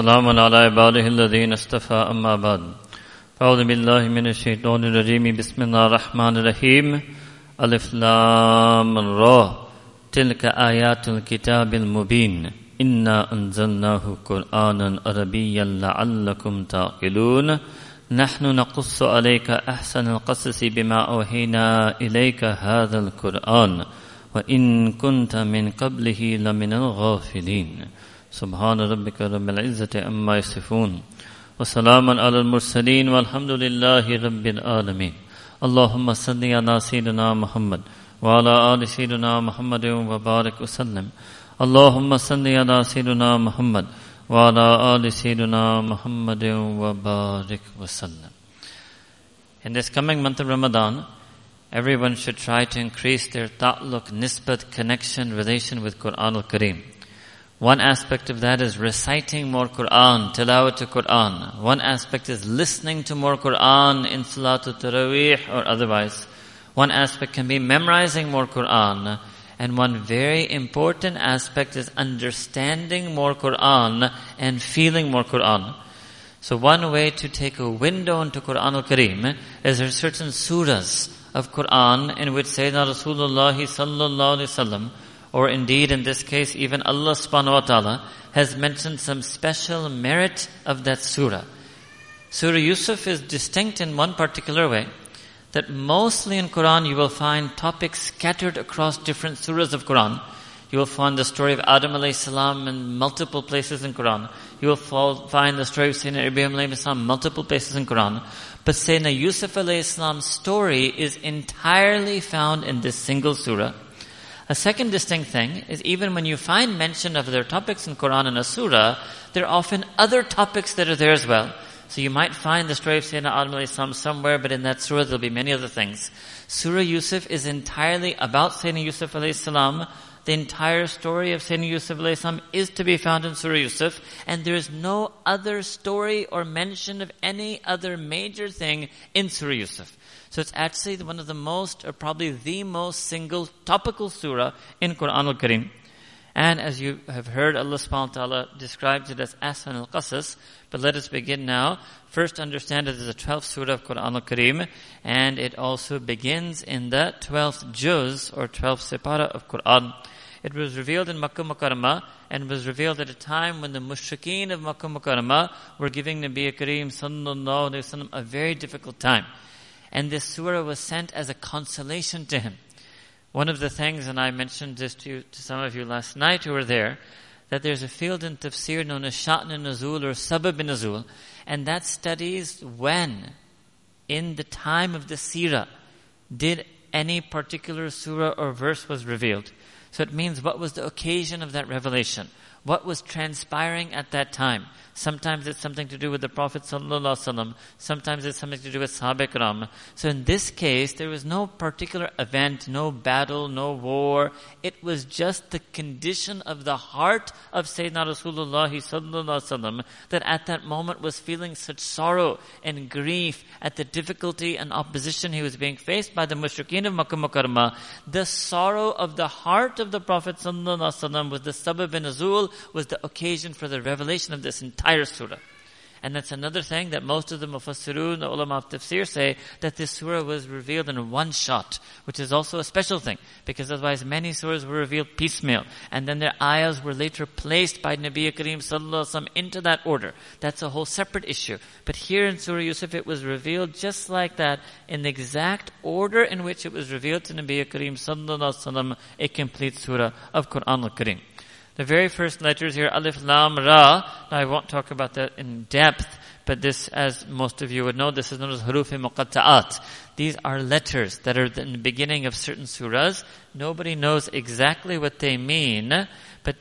سلام على عباده الذين اصطفى أما بعد. أعوذ بالله من الشيطان الرجيم. بسم الله الرحمن الرحيم. ألف لام را. تلك آيات الكتاب المبين. إنا أنزلناه قرآنا عربيا لعلكم تعقلون. نحن نقص عليك أحسن القصص بما أوحينا إليك هذا القرآن. وإن كنت من قبله لمن الغافلين. سبحان ربك رب العزة أما يصفون وسلام على المرسلين والحمد لله رب العالمين. اللهم صل على سيدنا محمد وعلى آل سيدنا محمد وبارك وسلم. اللهم صل على سيدنا محمد وعلى آل سيدنا محمد وبارك وسلم. In this coming month of Ramadan, everyone should try to increase their ta'luq, nisbat, connection, relation with Quran al-Kareem. One aspect of that is reciting more Quran, tilawat to Quran. One aspect is listening to more Quran in Salatul Taraweeh or otherwise. One aspect can be memorizing more Quran. And one very important aspect is understanding more Quran and feeling more Quran. So one way to take a window into Quran al-Kareem is there are certain surahs of Quran in which Sayyidina Rasulullah sallallahu alaihi wasallam or indeed in this case even Allah subhanahu wa ta'ala has mentioned some special merit of that surah. Surah Yusuf is distinct in one particular way that mostly in Quran you will find topics scattered across different surahs of Quran. You will find the story of Adam alayhi salam in multiple places in Quran. You will find the story of Sayyidina Ibrahim alayhi salam multiple places in Quran. But Sayyidina Yusuf alayhi salam's story is entirely found in this single surah. A second distinct thing is even when you find mention of their topics in Quran and a surah, there are often other topics that are there as well. So you might find the story of Sayyidina Adam alayhi somewhere, but in that surah there'll be many other things. Surah Yusuf is entirely about Sayyidina Yusuf alayhi salam. The entire story of Sayyidina Yusuf alayhi salam is to be found in Surah Yusuf, and there is no other story or mention of any other major thing in Surah Yusuf. So it's actually one of the most, or probably the most single topical surah in Quran al-Karim. And as you have heard, Allah subhanahu wa ta'ala describes it as Ahsan al-Qasas. But let us begin now. First understand it is the 12th surah of Quran al-Karim. And it also begins in the 12th juz, or 12th separa of Quran. It was revealed in Makkah Mukarramah and was revealed at a time when the mushrikeen of Makkah Mukarramah were giving Nabi Kareem sallallahu alayhi wa a very difficult time. And this surah was sent as a consolation to him. One of the things, and I mentioned this to, you, to some of you last night who were there, that there's a field in tafsir known as Sha'n Nuzul or Sabab Nuzul, and that studies when, in the time of the Sirah, did any particular surah or verse was revealed. So it means what was the occasion of that revelation? what was transpiring at that time. Sometimes it's something to do with the Prophet ﷺ. Sometimes it's something to do with Sahabi So in this case, there was no particular event, no battle, no war. It was just the condition of the heart of Sayyidina Rasulullah ﷺ that at that moment was feeling such sorrow and grief at the difficulty and opposition he was being faced by the mushrikeen of Makkah Mukarrama. The sorrow of the heart of the Prophet ﷺ was the sabab un-nuzul was the occasion for the revelation of this entire surah. And that's another thing that most of the Mufassirun, the ulama of tafsir say that this surah was revealed in one shot, which is also a special thing, because otherwise many surahs were revealed piecemeal, and then their ayahs were later placed by Nabi Kareem sallallahu into that order. That's a whole separate issue. But here in Surah Yusuf it was revealed just like that, in the exact order in which it was revealed to Nabi Kareem sallallahu a complete surah of Quran al-Kareem. The very first letters here, Alif, Lam, Ra. Now I won't talk about that in depth, but this, as most of you would know, this is known as Huruf Muqatta'at. These are letters that are in the beginning of certain surahs. Nobody knows exactly what they mean, but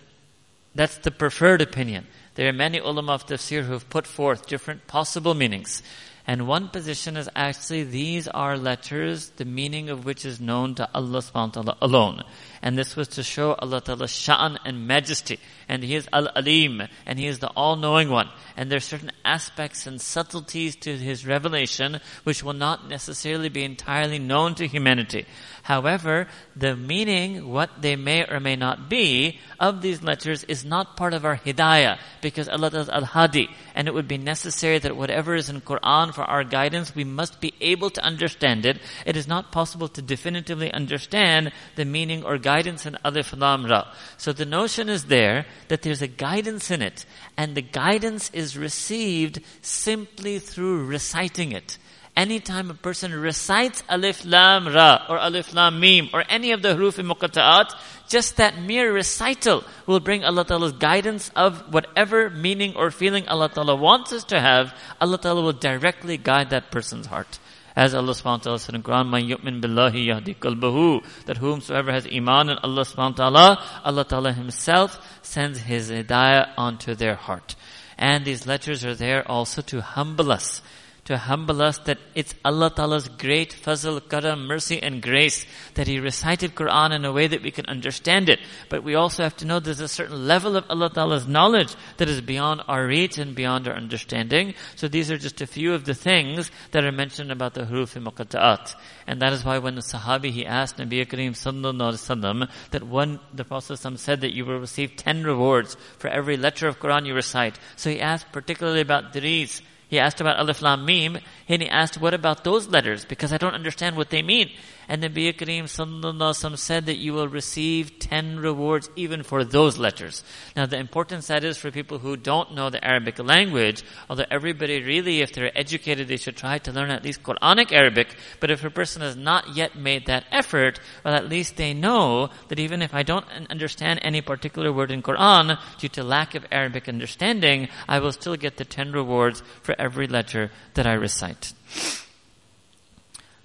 that's the preferred opinion. There are many ulama of tafsir who have put forth different possible meanings. And one position is actually these are letters, the meaning of which is known to Allah subhanahu wa ta'ala alone. And this was to show Allah ta'ala's sha'an and majesty. And He is Al-Alim, and He is the all-knowing one. And there are certain aspects and subtleties to His revelation which will not necessarily be entirely known to humanity. However, the meaning, what they may or may not be, of these letters is not part of our hidayah, because Allah Ta'ala is al-hadi, and it would be necessary that whatever is in Quran for our guidance, we must be able to understand it. It is not possible to definitively understand the meaning or guidance in Alif Lam Ra. So the notion is there that there's a guidance in it, and the guidance is received simply through reciting it anytime a person recites Alif Lam Ra or Alif Lam Mim or any of the huruf muqatta'at, just that mere recital will bring Allah Ta'ala's guidance of whatever meaning or feeling Allah Ta'ala wants us to have, Allah Ta'ala will directly guide that person's heart. As Allah subhanahu wa ta'ala said in Quran, Man yu'min billahi yahdi qalbahu, that whomsoever has iman in Allah subhanahu wa ta'ala, Allah ta'ala himself sends his hidayah onto their heart. And these letters are there also to humble us to humble us that it's Allah Ta'ala's great fazl, karam, mercy and grace that He recited Quran in a way that we can understand it. But we also have to know there's a certain level of Allah Ta'ala's knowledge that is beyond our reach and beyond our understanding. So these are just a few of the things that are mentioned about the huruf muqatta'at. And that is why when the Sahabi, he asked Nabi Kareem sallallahu alaihi wasallam that one, the Prophet said that you will receive ten rewards for every letter of Quran you recite. So he asked particularly about these he asked about Alif Lam Mim, and he asked, what about those letters? Because I don't understand what they mean. And Nabi Kareem sallallahu said that you will receive 10 rewards even for those letters. Now the importance that is for people who don't know the Arabic language, although everybody really, if they're educated, they should try to learn at least Quranic Arabic, but if a person has not yet made that effort, well at least they know that even if I don't understand any particular word in Quran, due to lack of Arabic understanding, I will still get the 10 rewards for every letter that I recite.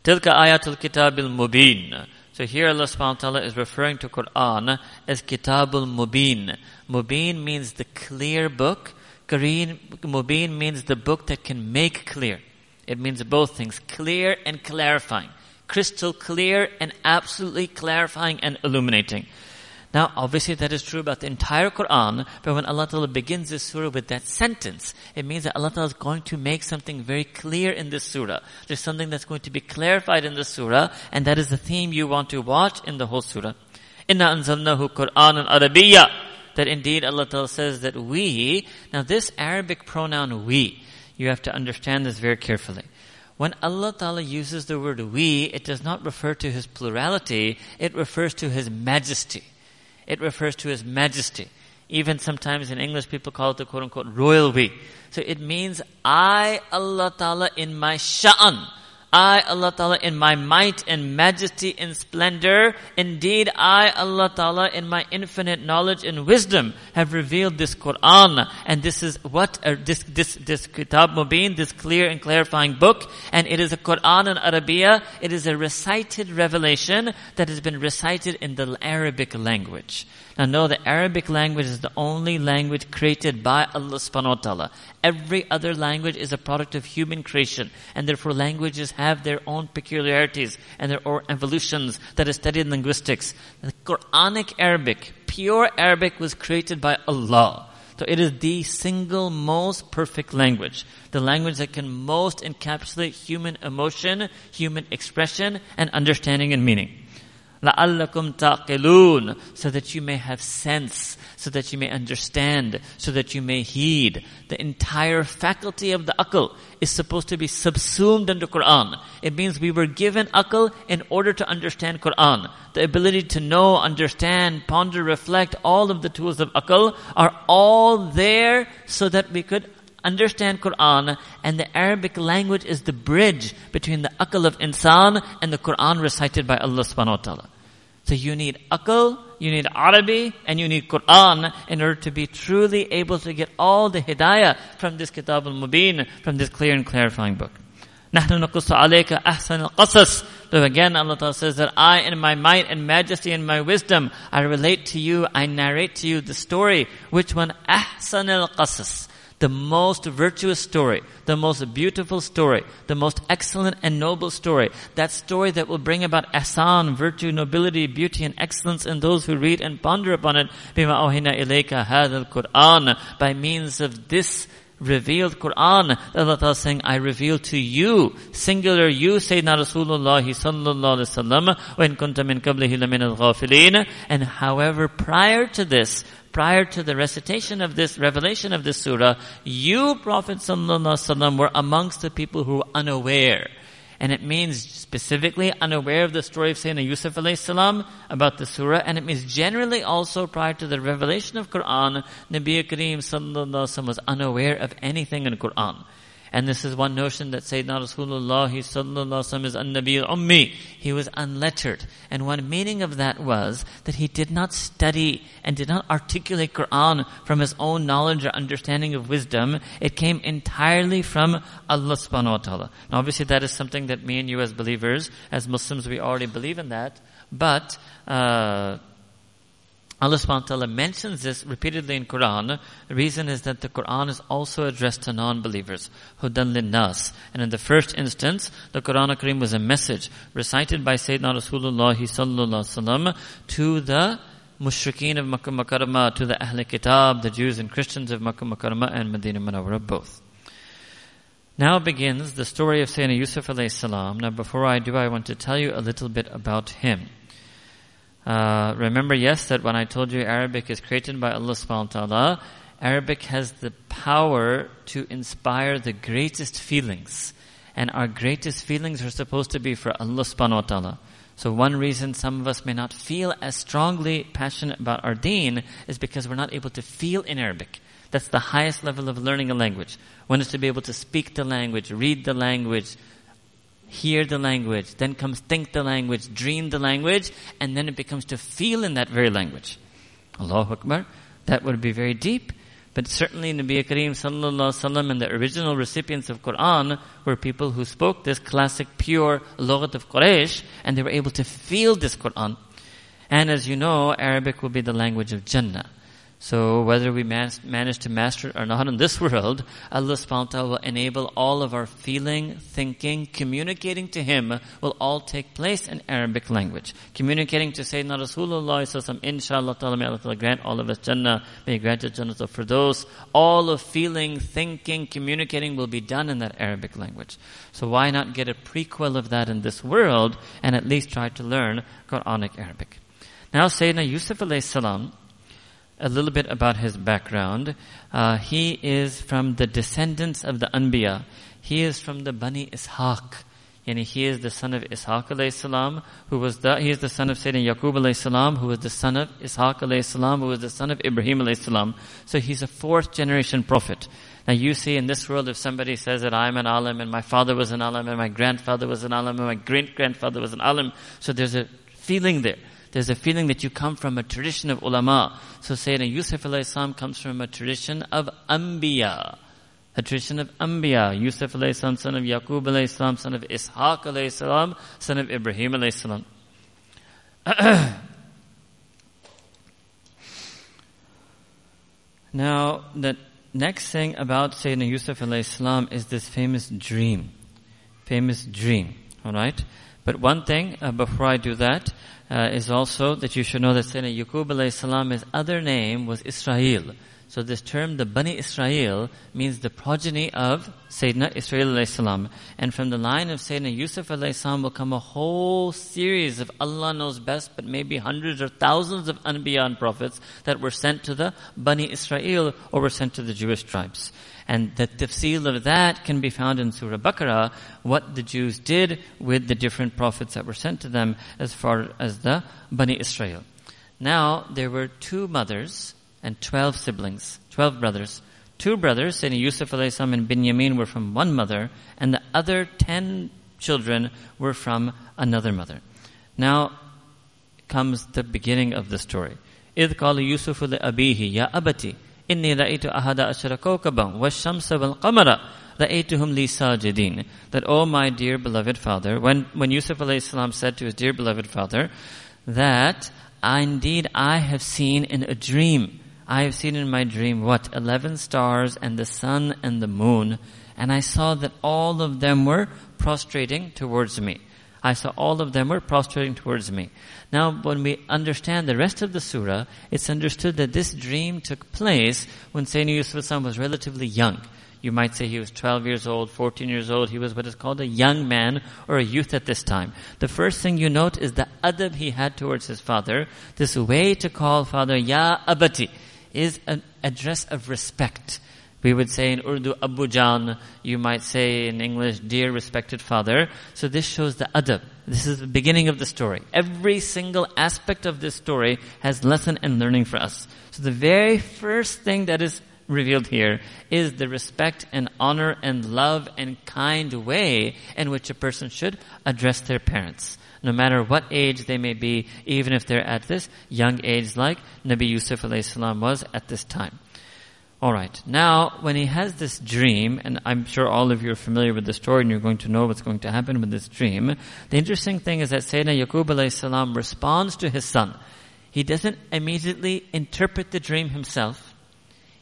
Tilka ayatul kitabil mubin. So here Allah subhanahu wa ta'ala is referring to Quran as kitabul mubin. Mubin means the clear book. Kareen, mubin means the book that can make clear. It means both things, clear and clarifying. Crystal clear and absolutely clarifying and illuminating. Now, obviously that is true about the entire Quran, but when Allah Ta'ala begins this surah with that sentence, it means that Allah Ta'ala is going to make something very clear in this surah. There's something that's going to be clarified in the surah, and that is the theme you want to watch in the whole surah. Inna anzalnahu Qur'anan Arabiyya. That indeed Allah Ta'ala says that we, now this Arabic pronoun we, you have to understand this very carefully. When Allah Ta'ala uses the word we, it does not refer to His plurality, it refers to His majesty it refers to His majesty. Even sometimes in English people call it the quote unquote royal we. So it means I, Allah Ta'ala, in my sha'an, I, Allah Ta'ala, in my might and majesty and splendor, indeed I, Allah Ta'ala, in my infinite knowledge and wisdom, have revealed this Quran. And this is what, uh, this, this, this Kitab Mubin, this clear and clarifying book. And it is a Qur'anan Arabiyya, It is a recited revelation that has been recited in the Arabic language. Now know the Arabic language is the only language created by Allah subhanahu wa ta'ala. Every other language is a product of human creation, and therefore languages have their own peculiarities and their own evolutions that is studied in linguistics. The Quranic Arabic, pure Arabic was created by Allah. So it is the single most perfect language. The language that can most encapsulate human emotion, human expression, and understanding and meaning. لَعَلَّكُمْ تَعْقِلُونَ So that you may have sense, so that you may understand, so that you may heed. The entire faculty of the akal is supposed to be subsumed into Quran. It means we were given akal in order to understand Quran. The ability to know, understand, ponder, reflect, all of the tools of akal are all there so that we could understand Quran and the Arabic language is the bridge between the akal of insan and the Quran recited by Allah subhanahu wa ta'ala. So you need akal, you need Arabi, and you need Quran in order to be truly able to get all the hidayah from this Kitab al-Mubin, from this clear and clarifying book. نحن نقص عليك أحسن القصص. So again, Allah Ta'ala says that I, in my might and majesty and my wisdom, I relate to you, I narrate to you the story. Which one? أحسن القصص the most virtuous story, the most beautiful story, the most excellent and noble story, that story that will bring about asan, virtue, nobility, beauty, and excellence in those who read and ponder upon it, bima ohina ilayka hadal Quran, by means of this revealed Quran Allah Ta saying, I reveal to you, singular you, Sayyidina Rasulullah sallallahu alayhi wa sallam, when kunta min kablihi lamina al-ghafileen, and however prior to this, prior to the recitation of this revelation of this surah, you, Prophet wasallam, were amongst the people who were unaware and it means specifically unaware of the story of Sayyidina Yusuf alayhi about the surah, and it means generally also prior to the revelation of Quran, Nabi Kareem sallallahu was unaware of anything in Quran. And this is one notion that Sayyidina Rasulullah sallallahu is an-nabi ummi. He was unlettered. And one meaning of that was that he did not study and did not articulate Quran from his own knowledge or understanding of wisdom. It came entirely from Allah subhanahu wa ta'ala. Now obviously that is something that me and you as believers, as Muslims, we already believe in that. But, uh, Allah subhanahu wa ta'ala mentions this repeatedly in Quran. The reason is that the Quran is also addressed to non-believers. Hudan nas. And in the first instance, the Quran Kareem was a message recited by Sayyidina Rasulullah sallallahu to the mushrikeen of Makkah Mukarramah, to the Ahl Kitab, the Jews and Christians of Makkah Mukarramah and Medina Munawwara both. Now begins the story of Sayyidina Yusuf alayhi salam. Now before I do, I want to tell you a little bit about him. Uh, remember, yes, that when I told you Arabic is created by Allah subhanahu wa ta'ala, Arabic has the power to inspire the greatest feelings. And our greatest feelings are supposed to be for Allah subhanahu wa ta'ala. So one reason some of us may not feel as strongly passionate about our deen is because we're not able to feel in Arabic. That's the highest level of learning a language. One is to be able to speak the language, read the language, hear the language, then comes think the language, dream the language, and then it becomes to feel in that very language. Allahu Akbar. That would be very deep. But certainly Nabi Kareem sallallahu sallam and the original recipients of Quran were people who spoke this classic pure lughat of Quraysh and they were able to feel this Quran. And as you know, Arabic will be the language of Jannah. So whether we manage to master it or not in this world, Allah subhanahu wa ta'ala will enable all of our feeling, thinking, communicating to Him will all take place in Arabic language. Communicating to Sayyidina Rasulullah inshallah ta'ala, may Allah grant all of us Jannah, may He grant us Jannah for those. All of feeling, thinking, communicating will be done in that Arabic language. So why not get a prequel of that in this world and at least try to learn Quranic Arabic? Now Sayyidina Yusuf alayhi salam, a little bit about his background. Uh, he is from the descendants of the Anbiya. He is from the Bani Ishaq. And he is the son of Ishaq salam, who was the, he is the son of Sayyidina Yaqub salam, who was the son of Ishaq salam, who was the son of Ibrahim salam. So he's a fourth generation prophet. Now you see in this world if somebody says that I'm an alim and my father was an alim and my grandfather was an alim and my great grandfather was an alim, so there's a feeling there there's a feeling that you come from a tradition of ulama. So Sayyidina Yusuf salam comes from a tradition of anbiya. A tradition of anbiya. Yusuf salam, son of Yaqub salam, son of Ishaq salam, son of Ibrahim salam. now, the next thing about Sayyidina Yusuf salam is this famous dream. Famous dream. Alright? But one thing, uh, before I do that, uh, is also that you should know that Sayyidina Yaqub alayhi salam, his other name was Israel. So this term, the Bani Israel, means the progeny of Sayyidina Israel alayhi salam. And from the line of Sayyidina Yusuf alayhi salam will come a whole series of Allah knows best, but maybe hundreds or thousands of Anbiya prophets that were sent to the Bani Israel or were sent to the Jewish tribes. And the tafsir of that can be found in Surah Baqarah, what the Jews did with the different prophets that were sent to them as far as the Bani Israel. Now, there were two mothers and twelve siblings, twelve brothers. Two brothers, Sayyidina Yusuf salam and Binyamin were from one mother, and the other ten children were from another mother. Now comes the beginning of the story. إذ قال يوسف لأبيه يا أبتي إني رأيت أحد عشر كوكبا والشمس والقمر رأيتهم لي ساجدين that oh my dear beloved father when when Yusuf alayhi said to his dear beloved father that indeed I have seen in a dream I have seen in my dream what? Eleven stars and the sun and the moon. And I saw that all of them were prostrating towards me. I saw all of them were prostrating towards me. Now, when we understand the rest of the surah, it's understood that this dream took place when Sayyidina Yusuf was relatively young. You might say he was 12 years old, 14 years old. He was what is called a young man or a youth at this time. The first thing you note is the adab he had towards his father. This way to call father Ya Abati is an address of respect. We would say in Urdu, Abu Jan. You might say in English, dear respected father. So this shows the adab. This is the beginning of the story. Every single aspect of this story has lesson and learning for us. So the very first thing that is revealed here is the respect and honor and love and kind way in which a person should address their parents. No matter what age they may be, even if they're at this young age like Nabi Yusuf salam was at this time. Alright, now when he has this dream, and I'm sure all of you are familiar with the story and you're going to know what's going to happen with this dream, the interesting thing is that Sayyidina Yaqub salam responds to his son. He doesn't immediately interpret the dream himself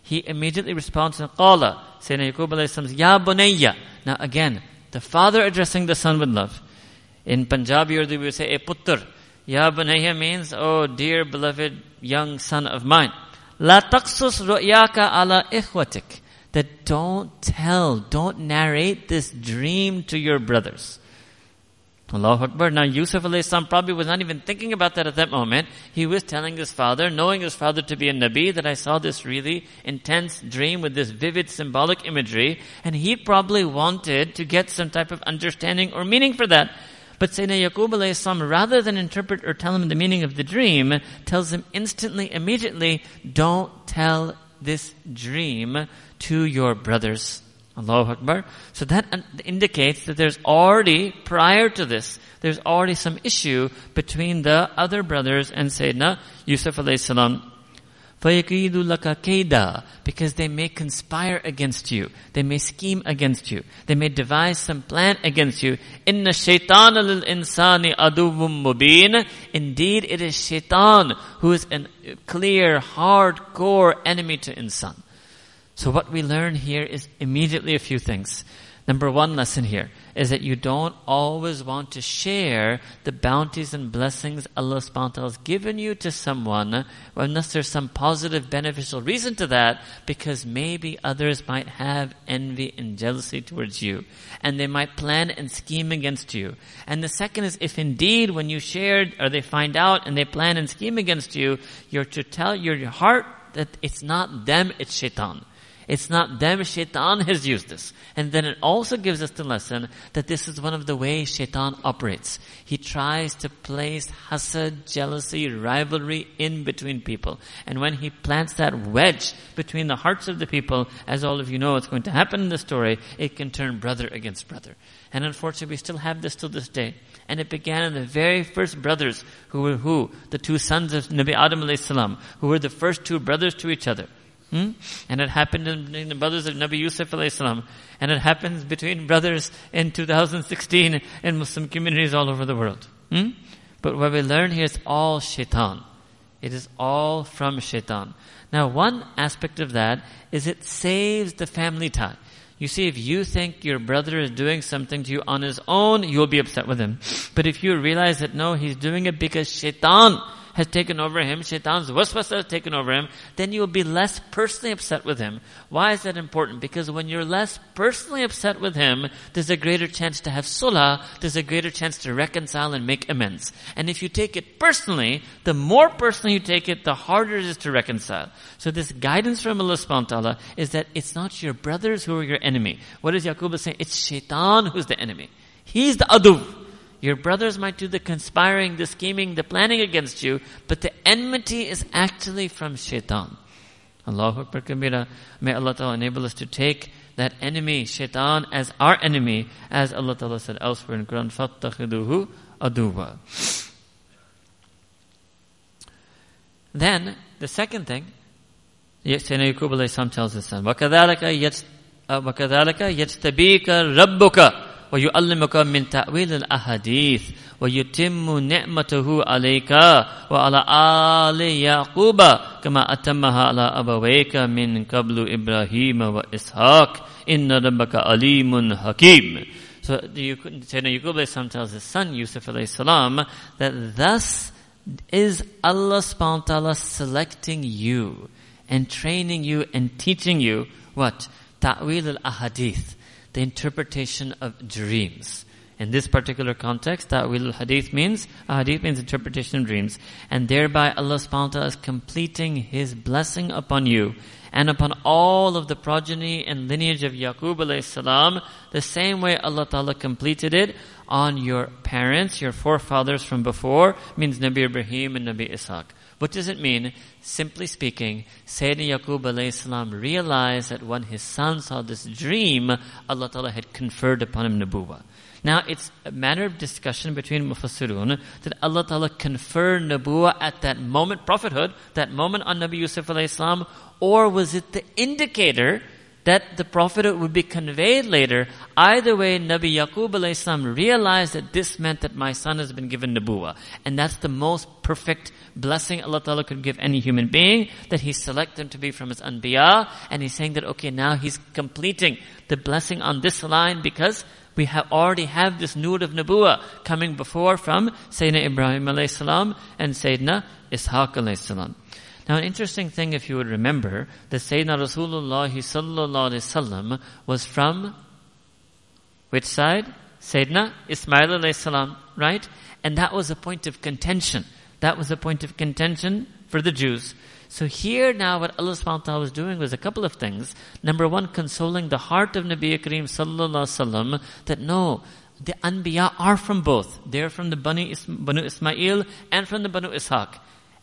he immediately responds to Qala, Sayyidina Yaqub salam, Ya Bunayya. Now again, the father addressing the son with love. In Punjabi Urdu we say, a putr. Ya Bunayya means, oh dear beloved young son of mine. La taqsus ru'yaka ala ikhwatik. That don't tell, don't narrate this dream to your brothers. Allahu Akbar. Now Yusuf alayhi probably was not even thinking about that at that moment. He was telling his father, knowing his father to be a Nabi, that I saw this really intense dream with this vivid symbolic imagery, and he probably wanted to get some type of understanding or meaning for that. But Sayyidina Yaqub alayhi rather than interpret or tell him the meaning of the dream, tells him instantly, immediately, don't tell this dream to your brothers. Allahu Akbar. So that indicates that there's already, prior to this, there's already some issue between the other brothers and Sayyidina Yusuf alayhi salam. فَيَكِيدُ لَكَ كَيْدًا Because they may conspire against you. They may scheme against you. They may devise some plan against you. إِنَّ الشَّيْطَانَ لِلْإِنسَانِ أَدُوٌ مُبِينٌ Indeed, it is shaitan who is a clear, hardcore enemy to insan. So what we learn here is immediately a few things. Number one lesson here is that you don't always want to share the bounties and blessings Allah subhanahu wa ta'ala has given you to someone unless there's some positive beneficial reason to that because maybe others might have envy and jealousy towards you and they might plan and scheme against you. And the second is if indeed when you shared or they find out and they plan and scheme against you, you're to tell your heart that it's not them, it's shaitan. It's not them, shaitan has used this. And then it also gives us the lesson that this is one of the ways shaitan operates. He tries to place hasad, jealousy, rivalry in between people. And when he plants that wedge between the hearts of the people, as all of you know what's going to happen in the story, it can turn brother against brother. And unfortunately, we still have this till this day. And it began in the very first brothers who were who? The two sons of Nabi Adam alayhi salam, who were the first two brothers to each other. Hmm? And it happened in, in, the brothers of Nabi Yusuf salam. And it happens between brothers in 2016 in Muslim communities all over the world. Hmm? But what we learn here is all shaitan. It is all from shaitan. Now one aspect of that is it saves the family tie. You see, if you think your brother is doing something to you on his own, you'll be upset with him. But if you realize that no, he's doing it because shaitan has taken over him, shaitan's waswasa has taken over him, then you will be less personally upset with him. Why is that important? Because when you're less personally upset with him, there's a greater chance to have sulah, there's a greater chance to reconcile and make amends. And if you take it personally, the more personally you take it, the harder it is to reconcile. So this guidance from Allah subhanahu wa ta'ala is that it's not your brothers who are your enemy. What is Yaqub saying? It's shaitan who's the enemy. He's the aduv. Your brothers might do the conspiring, the scheming, the planning against you, but the enmity is actually from shaitan. Allahu Akbar Kabira. May Allah Ta'ala enable us to take that enemy, shaitan, as our enemy, as Allah Ta'ala said elsewhere in Quran, فَاتَّخِذُهُ aduwa. Then, the second thing, Sayyidina Yaqub tells his son, وَكَذَلَكَ يَجْتَبِيكَ رَبُّكَ ويعلمك من تأويل الأحاديث ويتم نعمته عليك وعلى آل يعقوب كما أتمها على أبويك من قبل إبراهيم وإسحاق إن ربك عليم حكيم So Sayyidina Yaqub tells his son Yusuf salam that thus is Allah subhanahu wa ta'ala selecting you and training you and teaching you what? Ta'wil al-ahadith, the interpretation of dreams. In this particular context, ta'wil al-hadith means, uh, Hadith means interpretation of dreams. And thereby Allah subhanahu wa ta'ala is completing His blessing upon you and upon all of the progeny and lineage of Yaqub alayhi salam, the same way Allah Ta'ala completed it on your parents, your forefathers from before, means Nabi Ibrahim and Nabi Ishaq. What does it mean? Simply speaking, Sayyidina Yaqub realized that when his son saw this dream, Allah Ta'ala had conferred upon him Nabuwa. Now, it's a matter of discussion between Mufassirun that Allah Ta'ala conferred Nabuwa at that moment, prophethood, that moment on Nabi Yusuf alayhi salam, or was it the indicator that the prophethood would be conveyed later? Either way, Nabi Yaqub alayhi realized that this meant that my son has been given Nabuwa. And that's the most perfect blessing Allah Ta'ala could give any human being, that He selected him to be from His Anbiya, and He's saying that, okay, now He's completing the blessing on this line because we have already have this nur of Nabuwa coming before from Sayyidina Ibrahim alayhi salam and Sayyidina Ishaq alayhi salam. Now, an interesting thing, if you would remember, that Sayyidina Rasulullah sallallahu was from which side? Sayyidina Ismail salam, right? And that was a point of contention. That was a point of contention for the Jews. So here now what Allah subhanahu wa ta'ala was doing was a couple of things. Number one, consoling the heart of Nabi Kareem sallallahu that no, the Anbiya are from both. They're from the Banu Ismail and from the Banu Ishaq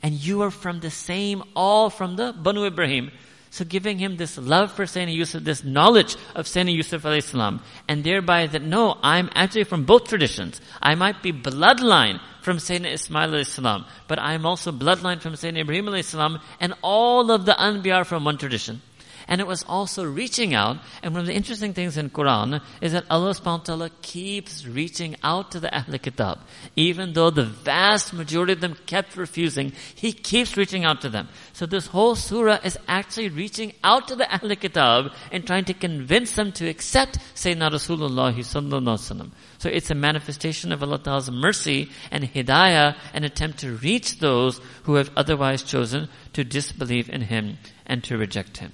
and you are from the same, all from the Banu Ibrahim. So giving him this love for Sayyidina Yusuf, this knowledge of Sayyidina Yusuf alayhi salam, and thereby that no, I'm actually from both traditions. I might be bloodline from Sayyidina Ismail alayhi salam, but I'm also bloodline from Sayyidina Ibrahim alayhi salam, and all of the Anbiya are from one tradition. And it was also reaching out. And one of the interesting things in Quran is that Allah subhanahu wa ta'ala keeps reaching out to the Ahl Kitab. Even though the vast majority of them kept refusing, He keeps reaching out to them. So this whole surah is actually reaching out to the Ahl Kitab and trying to convince them to accept Sayyidina Rasulullah sallallahu So it's a manifestation of Allah Ta'ala's mercy and hidayah, an attempt to reach those who have otherwise chosen to disbelieve in Him and to reject Him.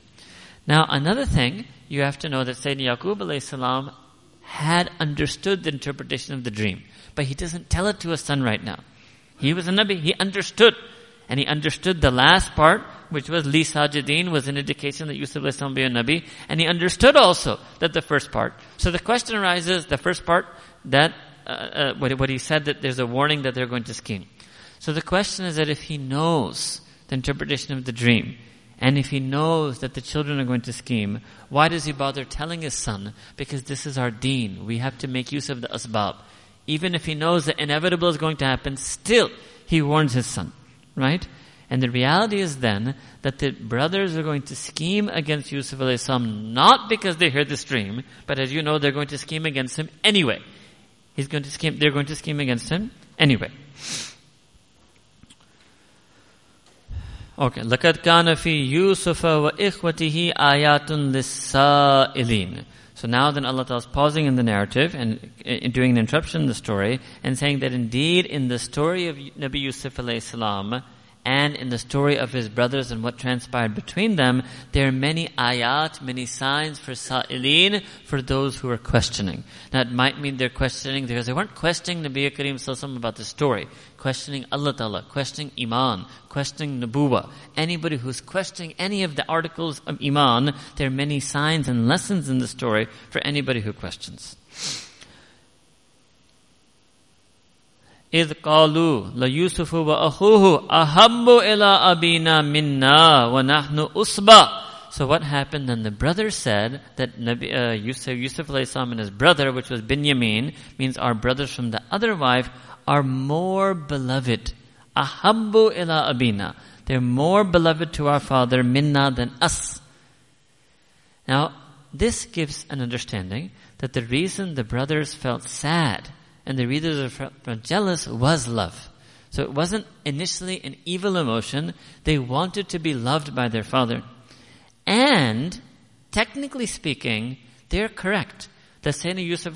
Now, another thing, you have to know that Sayyidina Yaqub salam had understood the interpretation of the dream, but he doesn't tell it to his son right now. He was a Nabi, he understood. And he understood the last part, which was Li Sajidin, was an indication that Yusuf salam be a Nabi, and he understood also that the first part. So the question arises, the first part, that, uh, uh, what, what he said that there's a warning that they're going to scheme. So the question is that if he knows the interpretation of the dream, and if he knows that the children are going to scheme, why does he bother telling his son? Because this is our deen. We have to make use of the asbab. Even if he knows the inevitable is going to happen, still he warns his son. Right? And the reality is then that the brothers are going to scheme against Yusuf salam not because they heard this dream, but as you know, they're going to scheme against him anyway. He's going to scheme, they're going to scheme against him anyway. Okay. لَقَدْ كَانَ فِي يُوسُفَ وَإِخْوَتِهِ آيَاتٌ لِلسَّائِلِينَ So now then Allah Ta'ala is pausing in the narrative and doing an interruption in the story and saying that indeed in the story of Nabi Yusuf alayhi salam, and in the story of his brothers and what transpired between them, there are many ayat, many signs for sa'ilin, for those who are questioning. Now it might mean they're questioning because they weren't questioning Nabi Kareem Sallallahu about the story, questioning Allah Ta'ala, questioning Iman, questioning Nabuwa. Anybody who's questioning any of the articles of Iman, there are many signs and lessons in the story for anybody who questions. إذ قالوا ليوسف وأخوه أحب إلى أبينا منا ونحن أصبع So what happened then? The brothers said that Nabi, uh, Yusuf, Yusuf and his brother, which was Binyamin, means our brothers from the other wife, are more beloved. Ahabbu ila abina. They're more beloved to our father, minna, than us. Now, this gives an understanding that the reason the brothers felt sad and the readers felt jealous was love. So it wasn't initially an evil emotion. They wanted to be loved by their father. And, technically speaking, they're correct that Sayyidina Yusuf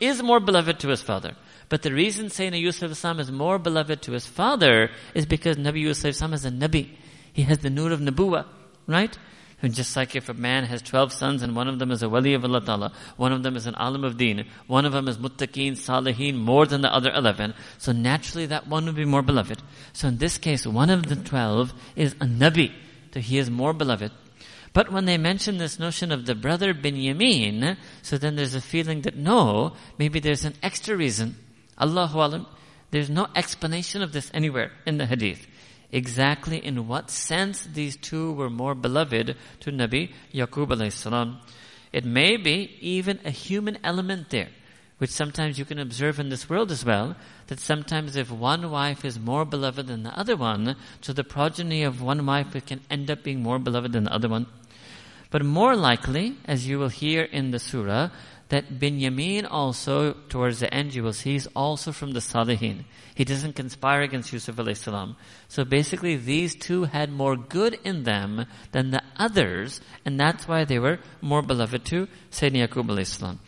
is more beloved to his father. But the reason Sayyidina Yusuf is more beloved to his father is because Nabi Yusuf is a Nabi. He has the nur of Nabuwa, right? And just like if a man has 12 sons and one of them is a wali of Allah Ta'ala, one of them is an alim of deen, one of them is muttaqeen, salihin, more than the other 11, so naturally that one would be more beloved. So in this case, one of the 12 is a nabi, so he is more beloved. But when they mention this notion of the brother Binyamin, so then there's a feeling that no, maybe there's an extra reason. Allahu Alam, there's no explanation of this anywhere in the hadith exactly in what sense these two were more beloved to Nabi Yaqub alayhi salam. It may be even a human element there, which sometimes you can observe in this world as well, that sometimes if one wife is more beloved than the other one, so the progeny of one wife can end up being more beloved than the other one. But more likely, as you will hear in the surah, that Binyamin also, towards the end you will see, is also from the Salihin. He doesn't conspire against Yusuf salam. So basically these two had more good in them than the others, and that's why they were more beloved to Sayyidina Yaqub salam.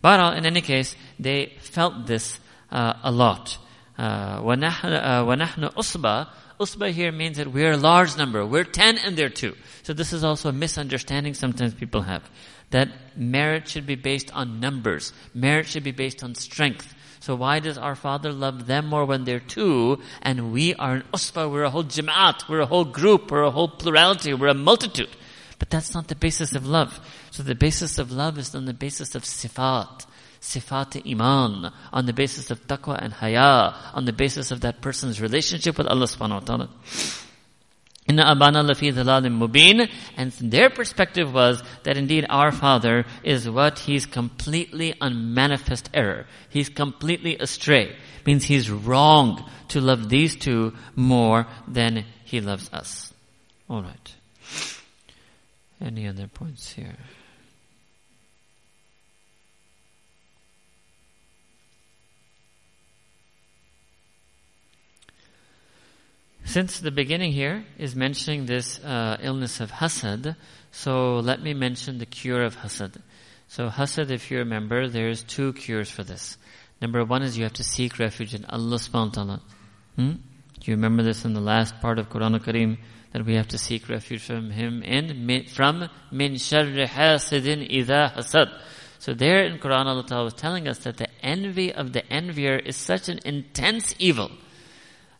But in any case, they felt this uh, a lot. Uh, وَنَحْنُ أُصْبَةً Usba here means that we're a large number. We're ten and they're two. So this is also a misunderstanding sometimes people have that merit should be based on numbers. Merit should be based on strength. So why does our Father love them more when they're two and we are an usba, we're a whole jama'at, we're a whole group, we're a whole plurality, we're a multitude. But that's not the basis of love. So the basis of love is on the basis of sifat. Sifat iman, on the basis of taqwa and haya, on the basis of that person's relationship with Allah subhanahu wa ta'ala. Inna abana. And their perspective was that indeed our father is what? He's completely unmanifest error. He's completely astray. Means he's wrong to love these two more than he loves us. Alright. Any other points here? Since the beginning here is mentioning this uh, illness of hasad, so let me mention the cure of hasad. So hasad, if you remember, there's two cures for this. Number one is you have to seek refuge in Allah subhanahu wa ta'ala. Hmm? Do you remember this in the last part of Quran al-Kareem That we have to seek refuge from Him in, from min sharri hasidin idha hasad. So there in Quran Allah Ta'ala was telling us that the envy of the envier is such an intense evil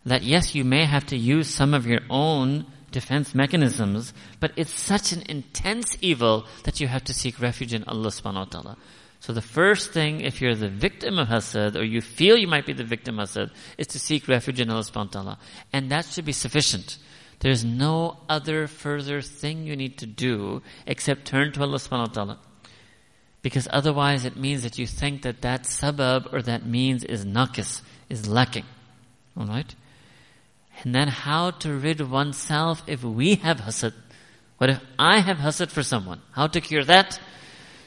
that yes, you may have to use some of your own defense mechanisms, but it's such an intense evil that you have to seek refuge in Allah subhanahu wa ta'ala. So the first thing, if you're the victim of hasad, or you feel you might be the victim of hasad, is to seek refuge in Allah subhanahu wa ta'ala. And that should be sufficient. There's no other further thing you need to do except turn to Allah subhanahu wa ta'ala. Because otherwise it means that you think that that sabab or that means is nakis, is lacking. Alright? And then how to rid oneself if we have hasad. What if I have hasad for someone? How to cure that?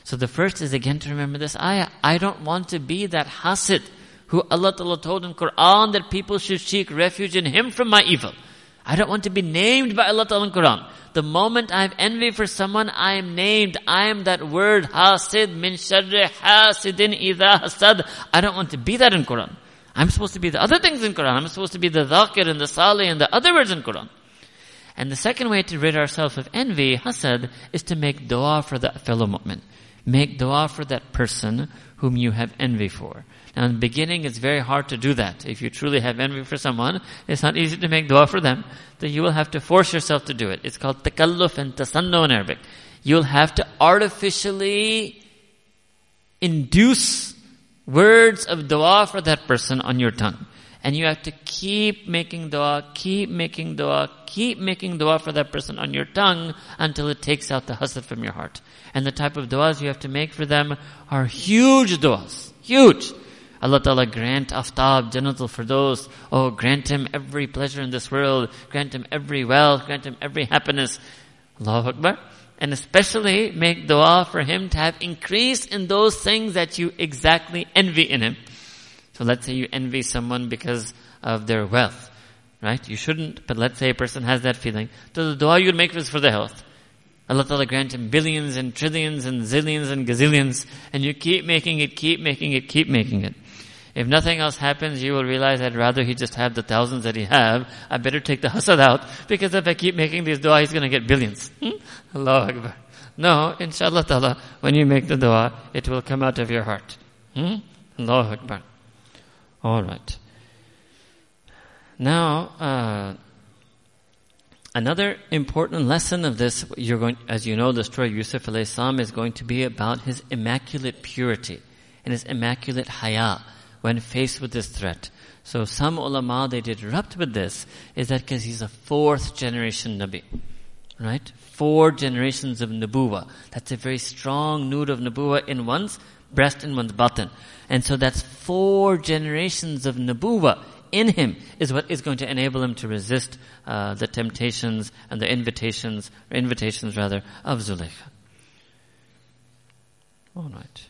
So the first is again to remember this ayah. I don't want to be that hasad who Allah Ta'ala told in Quran that people should seek refuge in Him from my evil. I don't want to be named by Allah Ta'ala in Quran. The moment I have envy for someone, I am named. I am that word, hasid min sharri hasidin idha hasad. I don't want to be that in Quran. I'm supposed to be the other things in Quran. I'm supposed to be the dhakir and the salih and the other words in Quran. And the second way to rid ourselves of envy, hasad, is to make dua for that fellow mu'min. Make dua for that person whom you have envy for. Now in the beginning, it's very hard to do that. If you truly have envy for someone, it's not easy to make dua for them. Then you will have to force yourself to do it. It's called takalluf and tasannu in Arabic. You'll have to artificially induce words of dua for that person on your tongue. And you have to keep making dua, keep making dua, keep making dua for that person on your tongue until it takes out the hasad from your heart. And the type of duas you have to make for them are huge duas. Huge. Allah Ta'ala grant aftab, Jannatul Firdaus. Oh, grant him every pleasure in this world. Grant him every wealth. Grant him every happiness. Allahu Akbar. And especially make dua for him to have increase in those things that you exactly envy in him. So let's say you envy someone because of their wealth, right? You shouldn't, but let's say a person has that feeling. So the dua you'd make is for the health. Allah Ta'ala grant him billions and trillions and zillions and gazillions, and you keep making it, keep making it, keep making it. If nothing else happens, you will realize I'd rather he just have the thousands that he have. I better take the hasad out, because if I keep making these dua, he's gonna get billions. Hmm? Akbar. No, inshallah ta'ala, when you make the dua, it will come out of your heart. Hmm? Allah Akbar. Alright. Now, uh, another important lesson of this, you're going, as you know, the story of Yusuf alayhi is going to be about his immaculate purity and his immaculate haya when faced with this threat. So some ulama, they did rubt with this, is that because he's a fourth generation Nabi. Right? Four generations of Nabuwa. That's a very strong note of Nabuwa in one's breast and one's button. And so that's four generations of Nabuwa in him is what is going to enable him to resist uh, the temptations and the invitations, invitations rather, of Zulaykha. All right.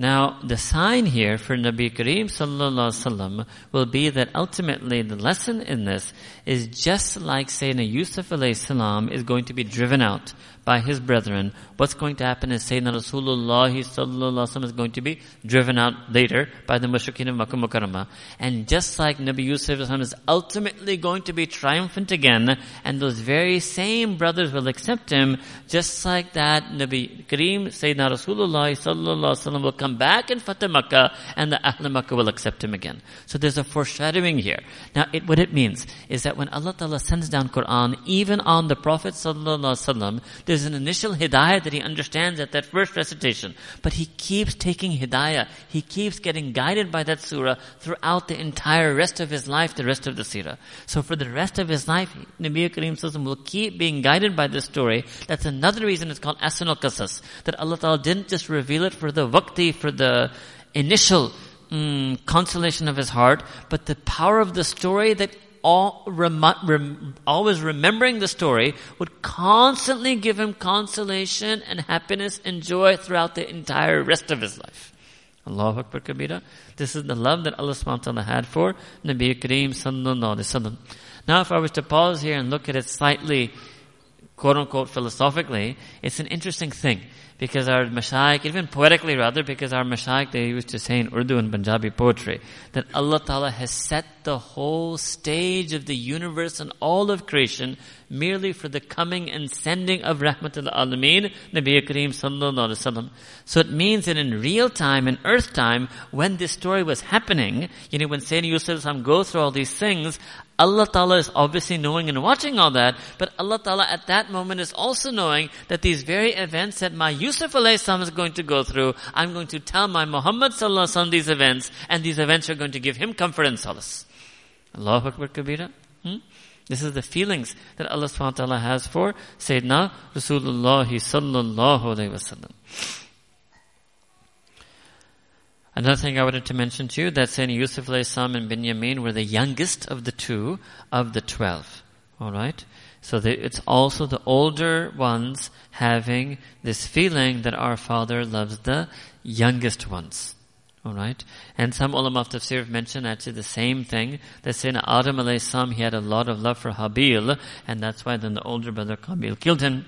Now, the sign here for Nabi Kareem sallallahu will be that ultimately the lesson in this is just like Sayyidina Yusuf alayhi salam is going to be driven out by his brethren, what's going to happen is Sayyidina Rasulullah sallallahu is going to be driven out later by the mushrikeen of Makkah Mukarramah. And just like Nabi Yusuf is ultimately going to be triumphant again, and those very same brothers will accept him, just like that Nabi Kareem, Sayyidina Rasulullah sallallahu will come back in Fatah Makkah, and the Ahl Makkah will accept him again. So there's a foreshadowing here. Now, it, what it means is that when Allah Ta'ala sends down Quran, even on the Prophet sallallahu there's an initial hidayah that he understands at that first recitation, but he keeps taking hidayah. He keeps getting guided by that surah throughout the entire rest of his life, the rest of the seerah. So for the rest of his life, Nabi Kareem will keep being guided by this story. That's another reason it's called Ahsanul Qasas. That Allah Ta'ala didn't just reveal it for the waqti, for the initial mm, consolation of his heart, but the power of the story that all rem- rem- always remembering the story would constantly give him consolation and happiness and joy throughout the entire rest of his life. Allahu Akbar Kabira. This is the love that Allah subhanahu wa ta'ala had for Nabi Kareem sallallahu alayhi wasallam. Now if I was to pause here and look at it slightly, quote unquote philosophically, it's an interesting thing because our mashayikh, even poetically rather, because our mashayikh, they used to say in Urdu and Punjabi poetry, that Allah Ta'ala has set the whole stage of the universe and all of creation merely for the coming and sending of Rahmatul Alameen, Nabi Kareem Sallallahu Alaihi Wasallam. So it means that in real time, in earth time, when this story was happening, you know, when Sayyidina Yusuf go through all these things, Allah Ta'ala is obviously knowing and watching all that, but Allah Ta'ala at that moment is also knowing that these very events that my Yusuf alayhi is going to go through, I'm going to tell my Muhammad sallallahu these events, and these events are going to give him comfort and solace. Allahu Akbar Kabira. Hmm? This is the feelings that Allah subhanahu wa ta'ala has for Sayyidina Rasulullah sallallahu alayhi wasallam. Another thing I wanted to mention to you that Sayyidina Yusuf salam and Bin Binyamin were the youngest of the two of the twelve. Alright? So it's also the older ones having this feeling that our Father loves the youngest ones. Alright? And some ulama of tafsir have mentioned actually the same thing. They That Sayyidina Adam alayhi salam, he had a lot of love for Habil, and that's why then the older brother Qabil killed him.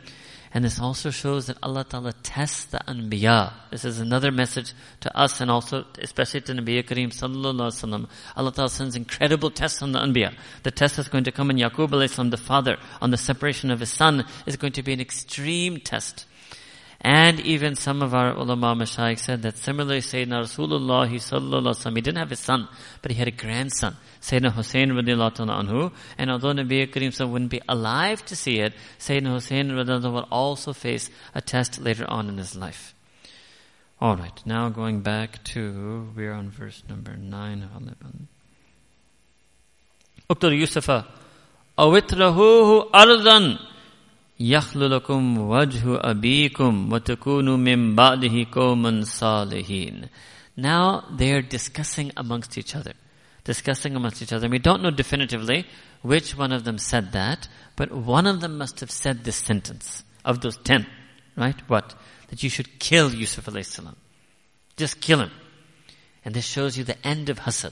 And this also shows that Allah Ta'ala tests the Anbiya. This is another message to us and also especially to Nabi Kareem Sallallahu Alaihi Wasallam. Allah Ta'ala sends incredible tests on the Anbiya. The test that's going to come in Yaqub Alayhi Salam, the father, on the separation of his son, is going to be an extreme test. And even some of our ulama mashayikh said that similarly Sayyidina Rasulullah he didn't have a son, but he had a grandson, Sayyidina Hussein radiallahu anhu. And although Nabi Kareem wouldn't be alive to see it, Sayyidina Hussein radiallahu will also face a test later on in his life. Alright, now going back to, we're on verse number 9. Uqtul Yusufa, awitrahuhu ardan يخللكم وجه أبيكم وتكونوا من بعده قوما صالحين. Now they're discussing amongst each other. Discussing amongst each other. We don't know definitively which one of them said that, but one of them must have said this sentence of those ten. right? What? That you should kill Yusuf alayhi salam. Just kill him. And this shows you the end of hasad.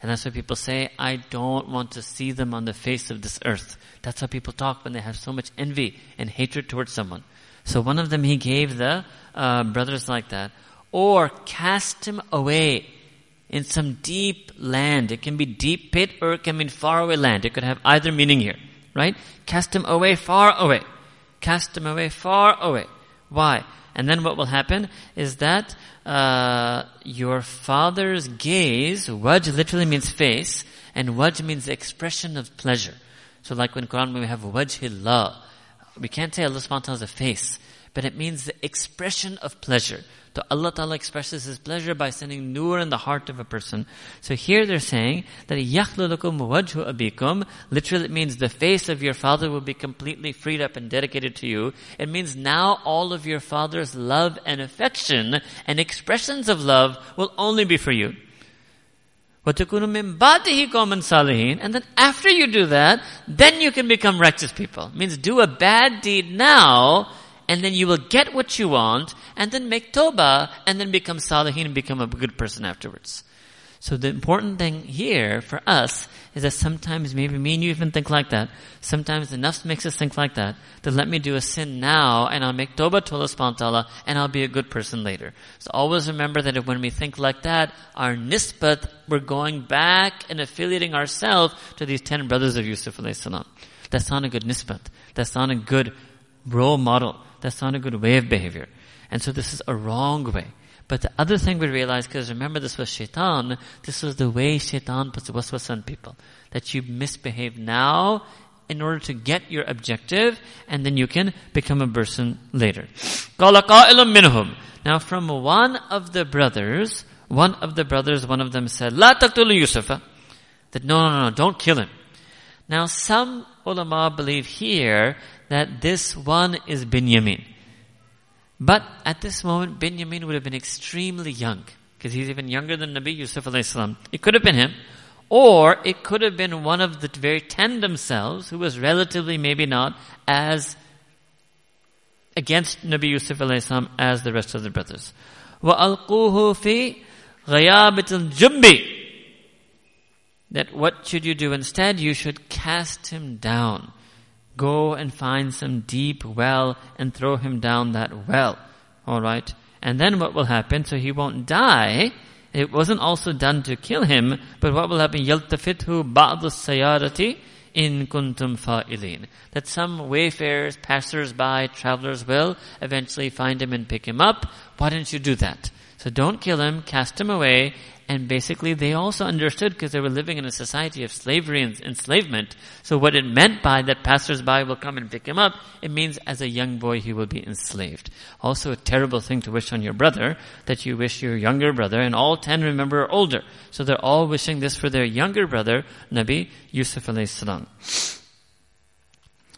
And that's why people say, I don't want to see them on the face of this earth. That's how people talk when they have so much envy and hatred towards someone. So one of them he gave the uh, brothers like that. Or cast him away in some deep land. It can be deep pit or it can mean far away land. It could have either meaning here. Right? Cast him away far away. Cast him away far away. Why? And then what will happen is that uh, your father's gaze, waj literally means face, and waj means expression of pleasure. So like when Quran when we have wajhillah, we can't say Allah subhanahu wa ta'ala is a face, but it means the expression of pleasure. So Allah Ta'ala expresses His pleasure by sending nur in the heart of a person. So here they're saying that yakhlulukum wajhu abikum, literally it means the face of your father will be completely freed up and dedicated to you. It means now all of your father's love and affection and expressions of love will only be for you. And then after you do that, then you can become righteous people. It means do a bad deed now and then you will get what you want, and then make tawbah, and then become salihin and become a good person afterwards. So the important thing here for us is that sometimes maybe me and you even think like that. Sometimes the nafs makes us think like that. That let me do a sin now and I'll make tawbah to Allah subhanahu wa ta'ala and I'll be a good person later. So always remember that when we think like that, our nisbat, we're going back and affiliating ourselves to these ten brothers of Yusuf alayhi salam. That's not a good nisbat. That's not a good role model. That's not a good way of behavior. And so this is a wrong way. But the other thing we realize, because remember this was shaitan, this was the way shaitan puts waswas on people. That you misbehave now in order to get your objective, and then you can become a person later. Now from one of the brothers, one of the brothers, one of them said, La taqtulu Yusufa. That no, no, no, don't kill him. Now some ulama believe here that this one is Binyamin. But at this moment, Binyamin would have been extremely young, because he's even younger than Nabi Yusuf alayhi It could have been him, or it could have been one of the very ten themselves, who was relatively maybe not as against Nabi Yusuf alayhi as the rest of the brothers. وَأَلْقُوهُ فِي غَيَابِةِ الْجُبِّ That what should you do instead? You should cast him down Go and find some deep well and throw him down that well. Alright? And then what will happen? So he won't die. It wasn't also done to kill him, but what will happen? يَلْتَفِتْهُ بَعْضُ السَّيَارَةِ in kuntum fa'ilin. That some wayfarers, passers-by, travelers will eventually find him and pick him up. Why didn't you do that? So don't kill him, cast him away, and basically they also understood because they were living in a society of slavery and enslavement. So what it meant by that passers-by will come and pick him up, it means as a young boy he will be enslaved. Also a terrible thing to wish on your brother, that you wish your younger brother, and all ten remember are older. So they're all wishing this for their younger brother, Nabi Yusuf alayhi salam.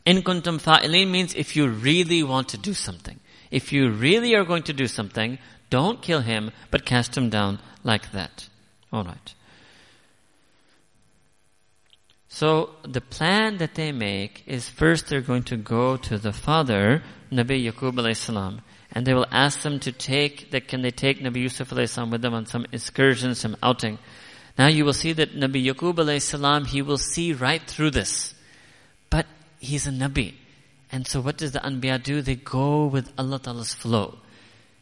In kuntum fa'ilin means if you really want to do something. If you really are going to do something, don't kill him, but cast him down like that. Alright. So the plan that they make is first they're going to go to the father, Nabi Yaqub alayhi salam, and they will ask them to take, that can they take Nabi Yusuf alayhi salam with them on some excursion, some outing. Now you will see that Nabi Yaqub alayhi salam, he will see right through this. But he's a Nabi. And so what does the Anbiya do? They go with Allah Ta'ala's flow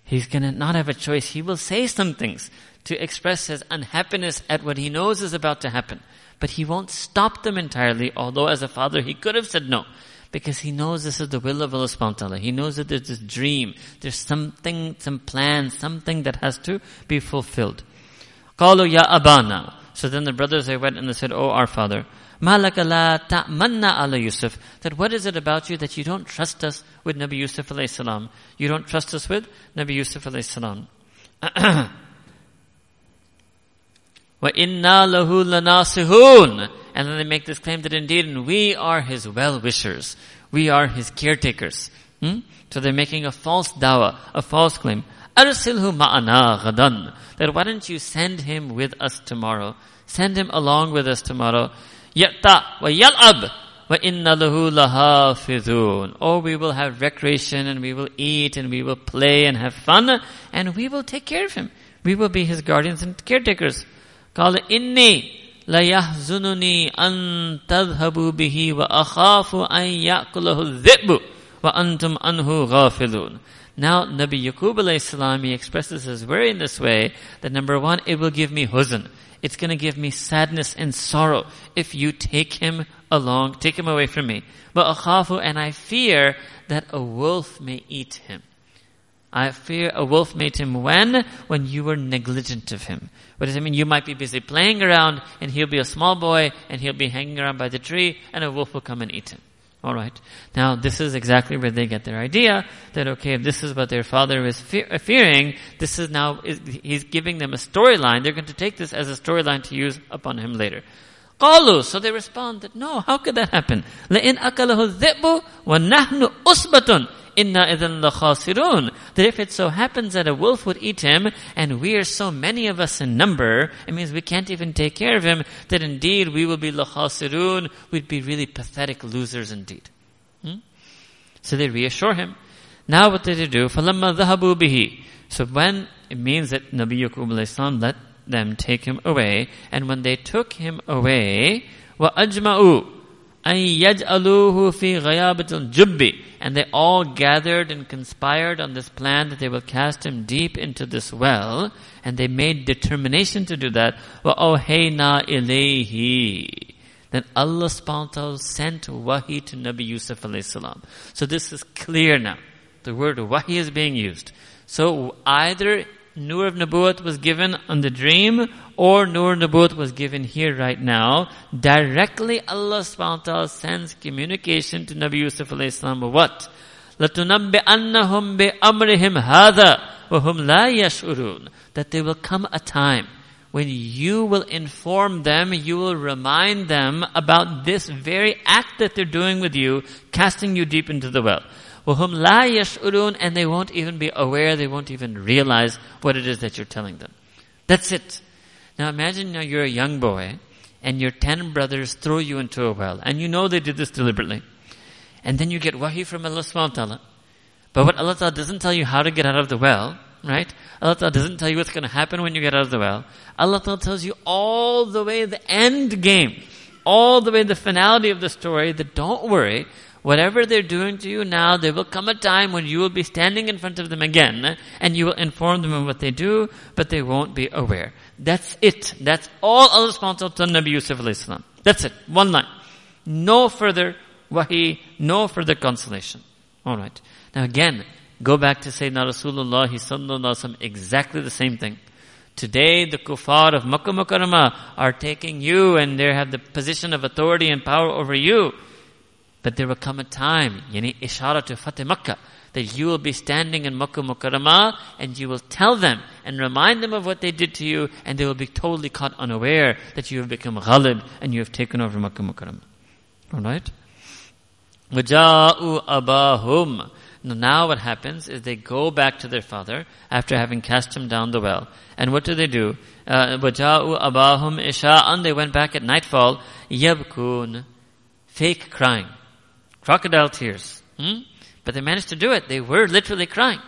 He's gonna not have a choice. He will say some things to express his unhappiness at what he knows is about to happen. But he won't stop them entirely, although as a father he could have said no. Because he knows this is the will of Allah subhanahu wa ta'ala. He knows that there's this dream, there's something, some plan, something that has to be fulfilled. قالوا ya abana. So then the brothers they went and they said, Oh our father, Malaka la ta'manna ala Yusuf. That what is it about you that you don't trust us with Nabi Yusuf alayhi salam? You don't trust us with Nabi Yusuf alayhi salam. Wa inna lahu lanasihun. And then they make this claim that indeed we are his well-wishers. We are his caretakers. Hmm? So they're making a false dawah, a false claim. Arsilhu ma'ana ghadan. That why don't you send him with us tomorrow? Send him along with us tomorrow Yatta wa yal'ab وَإِنَّ لَهُ لَحَافِظُونَ Oh, we will have recreation and we will eat and we will play and have fun and we will take care of him. We will be his guardians and caretakers. قال إني ليحزنني أن تذهبوا به وأخاف أن يأكله الذئب وأنتم أنه غافلون now, Nabi Yaqub alayhi salam, he expresses his worry in this way, that number one, it will give me huzn. It's gonna give me sadness and sorrow if you take him along, take him away from me. But akhafu, and I fear that a wolf may eat him. I fear a wolf may eat him when? When you were negligent of him. What does it mean? You might be busy playing around and he'll be a small boy and he'll be hanging around by the tree and a wolf will come and eat him. Alright. Now, this is exactly where they get their idea that, okay, if this is what their father is fe- fearing, this is now, is, he's giving them a storyline. They're going to take this as a storyline to use upon him later. قالوا, so they respond that, no, how could that happen? لَإِنْ أَكَلَهُ الذِّئْبُ وَنَحْنُ أُصْبَةٌ inna idhan khasirun. That if it so happens that a wolf would eat him, and we are so many of us in number, it means we can't even take care of him, that indeed we will be khasirun. we'd be really pathetic losers indeed. Hmm? So they reassure him. Now what did they do? فَلَمَّا ذَهَبُوا بِهِ So when, it means that Nabi Yaqub let them take him away, and when they took him away, وَأَجْمَعُوا أَن fi فِي jubbi, And they all gathered and conspired on this plan that they will cast him deep into this well, and they made determination to do that. وَأَوْهَيْنَا إِلَيْهِ Then Allah subhanahu wa ta'ala sent wahi to Nabi Yusuf alayhi salam. So this is clear now. The word wahi is being used. So either Nur of Nabuat was given on the dream or Nur Nabuat was given here right now. Directly Allah subhanahu wa ta'ala sends communication to Nabi Yusuf alayhi salam what? لَتُنَبِّئَنَّهُمْ بِأَمْرِهِمْ هَذَا وَهُمْ لَا يَشْعُرُونَ That there will come a time when you will inform them, you will remind them about this very act that they're doing with you, casting you deep into the well. وَهُمْ لَا يَشْعُرُونَ And they won't even be aware, they won't even realize what it is that you're telling them. That's it. Now imagine now you're a young boy, and your ten brothers throw you into a well, and you know they did this deliberately. And then you get wahi from Allah subhanahu wa ta'ala. But what Allah ta'ala doesn't tell you how to get out of the well, right? Allah ta'ala doesn't tell you what's going to happen when you get out of the well. Allah ta'ala tells you all the way the end game, all the way the finality of the story that don't worry, Whatever they're doing to you now, there will come a time when you will be standing in front of them again and you will inform them of what they do, but they won't be aware. That's it. That's all Allah subhanahu to Nabi Yusuf alayhi That's it. One line. No further wahi, no further consolation. Alright. Now again, go back to Sayyidina Rasulullah sallallahu exactly the same thing. Today, the kuffar of Makkah Mukarramah are taking you and they have the position of authority and power over you. But there will come a time, yani ishara to Fateh Makkah, that you will be standing in Makkah Mukarramah and you will tell them and remind them of what they did to you and they will be totally caught unaware that you have become ghalib and you have taken over Makkah Mukarramah. Alright? وَجَاءُوا أَبَاهُمْ now what happens is they go back to their father after having cast him down the well. And what do they do? وَجَاءُوا أَبَاهُمْ إِشَاءً They went back at nightfall. يَبْكُونَ Fake crying crocodile tears. Hmm? But they managed to do it. They were literally crying.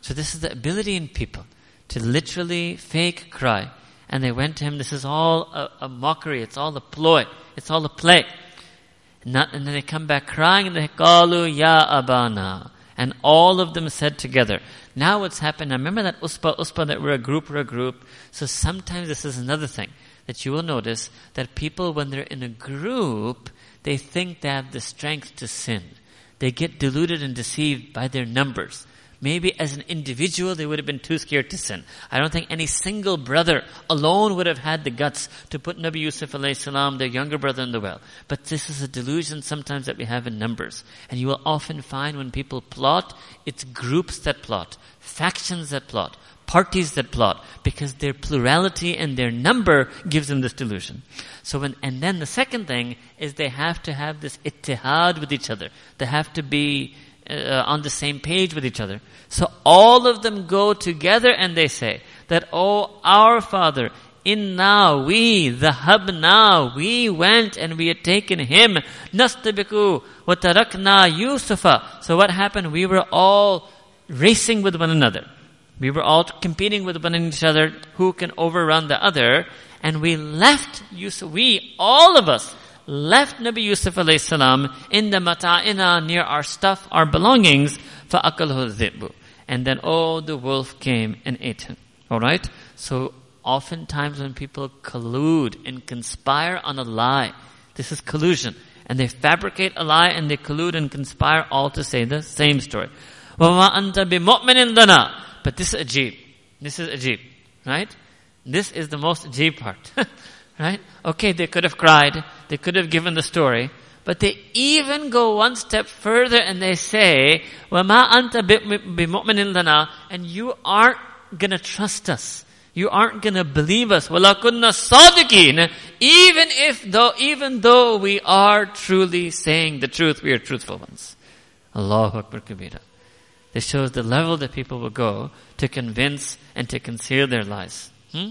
So this is the ability in people to literally fake cry. And they went to him, this is all a, a mockery, it's all a ploy, it's all a play. Not, and then they come back crying and they call ya abana. And all of them said together. Now what's happened, now remember that usba, usba that we're a group, we're a group. So sometimes this is another thing that you will notice that people when they're in a group, they think they have the strength to sin. They get deluded and deceived by their numbers. Maybe as an individual, they would have been too scared to sin. I don't think any single brother alone would have had the guts to put Nabi Yusuf salam, their younger brother, in the well. But this is a delusion sometimes that we have in numbers. And you will often find when people plot, it's groups that plot, factions that plot, parties that plot, because their plurality and their number gives them this delusion. So when, and then the second thing is they have to have this ittihad with each other. They have to be uh, on the same page with each other. So all of them go together and they say that, oh, our Father, Inna, we, the habna, we went and we had taken him. Nastabiku, watarakna Yusufa. So what happened? We were all racing with one another. We were all competing with one another who can overrun the other. And we left Yusuf, we, all of us, left Nabi Yusuf alayhi salam in the mata'ina near our stuff, our belongings, فَأَكَلْهُ الذِّئْبُ And then, oh, the wolf came and ate him. Alright? So, oftentimes when people collude and conspire on a lie, this is collusion. And they fabricate a lie and they collude and conspire all to say the same story. وَمَا أَنْتَ بِمُؤْمِنٍ لَنَا But this is ajib. This is ajib. Right? This is the most ajib part. right? Okay, they could have cried. They could have given the story. But they even go one step further and they say, وَمَا أَنْتَ بِمُؤْمِنٍ لَنَا And you aren't gonna trust us. You aren't gonna believe us. وَلَا كُنَّا صَادِقِينَ Even if though, even though we are truly saying the truth, we are truthful ones. Allahu Akbar Kabira. This shows the level that people will go to convince and to conceal their lies. Hmm?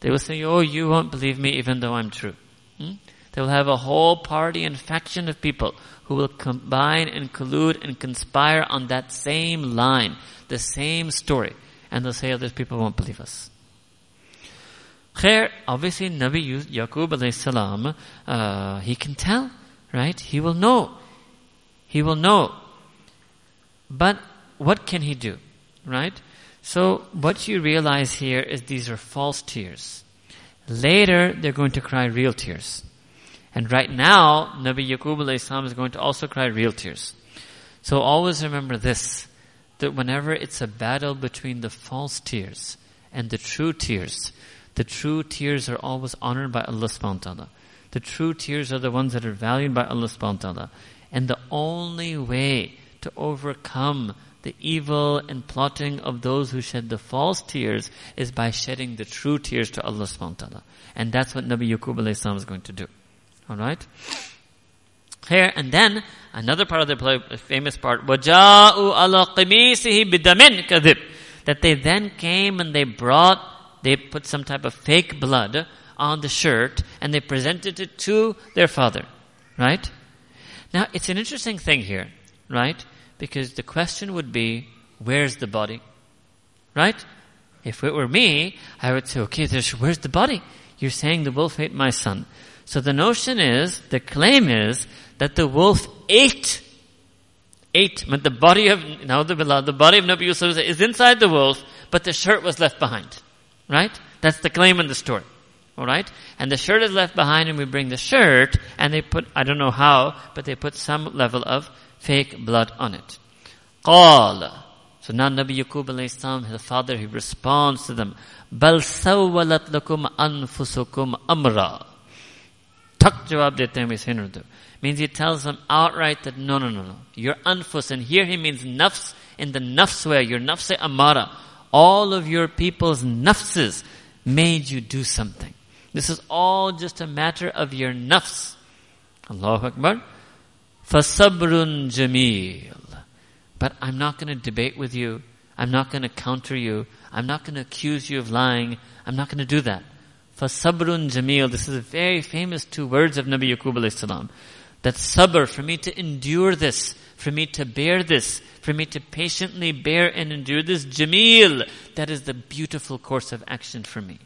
They will say, oh, you won't believe me even though I'm true. Hmm? They will have a whole party and faction of people who will combine and collude and conspire on that same line, the same story. And they'll say other people won't believe us. Khair, obviously Nabi Yaqub alayhi salam, uh, he can tell, right? He will know. He will know. But what can he do? Right? So what you realize here is these are false tears. Later, they're going to cry real tears. And right now, Nabi Yaqub salam is going to also cry real tears. So always remember this, that whenever it's a battle between the false tears and the true tears, the true tears are always honored by Allah subhanahu wa ta'ala. The true tears are the ones that are valued by Allah subhanahu wa ta'ala. And the only way to overcome the evil and plotting of those who shed the false tears is by shedding the true tears to Allah subhanahu wa ta'ala. And that's what Nabi Yaqub alayhi is going to do. Alright? Here, and then, another part of the play, famous part, وَجَاءُوا عَلَى قِمِيسِهِ بِدَمٍ كَذِبٍ That they then came and they brought, they put some type of fake blood on the shirt and they presented it to their father. Right? Now, it's an interesting thing here. Right? Because the question would be, where's the body? Right? If it were me, I would say, okay, where's the body? You're saying the wolf ate my son. So the notion is, the claim is, that the wolf ate, ate, but the body of, now the, body of Nabi Yusuf is inside the wolf, but the shirt was left behind. Right? That's the claim in the story. Alright? And the shirt is left behind and we bring the shirt and they put, I don't know how, but they put some level of fake blood on it. قال So now Nabi Yaqub alayhi his father, he responds to them, بَلْ سَوَّلَتْ لَكُمْ أَنفُسُكُمْ أَمْرًا Tak jawab dete hain Urdu. Means he tells them outright that no, no, no, no. Your anfus, and here he means nafs in the nafs way, your nafs amara. All of your people's nafses made you do something. This is all just a matter of your nafs. Allahu Akbar. Fasabrun jamil. But I'm not going to debate with you. I'm not going to counter you. I'm not going to accuse you of lying. I'm not going to do that. Fasabrun jamil. This is a very famous two words of Nabi Yaqub alayhi salam. That sabr, for me to endure this, for me to bear this, for me to patiently bear and endure this jamil, that is the beautiful course of action for me.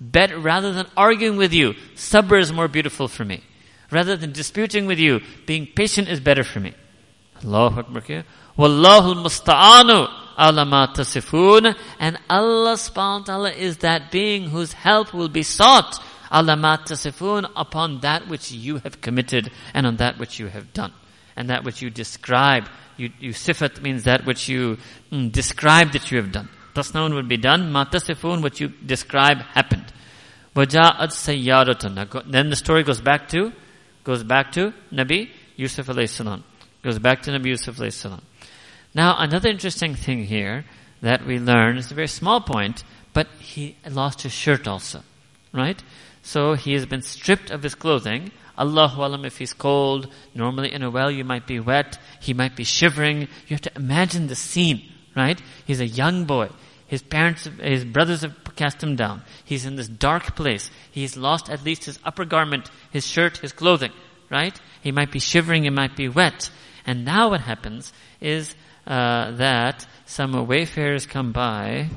Bet rather than arguing with you, sabr is more beautiful for me. Rather than disputing with you, being patient is better for me. Allahu Akbar. Wallahu musta'anu ala tasifun. And Allah subhanahu wa ta'ala is that being whose help will be sought ala tasifun upon that which you have committed and on that which you have done. And that which you describe. You, you sifat means that which you mm, describe that you have done. Tasnaun would be done. Matasifun, what you describe happened. Sayyaratun. Then the story goes back to Goes back to Nabi Yusuf alayhi salam. Goes back to Nabi Yusuf alayhi salam. Now, another interesting thing here that we learn is a very small point, but he lost his shirt also. Right? So he has been stripped of his clothing. Allahu alam if he's cold. Normally in a well you might be wet. He might be shivering. You have to imagine the scene, right? He's a young boy. His parents, his brothers have cast him down. He's in this dark place. He's lost at least his upper garment, his shirt, his clothing, right? He might be shivering, he might be wet. And now what happens is uh, that some wayfarers come by.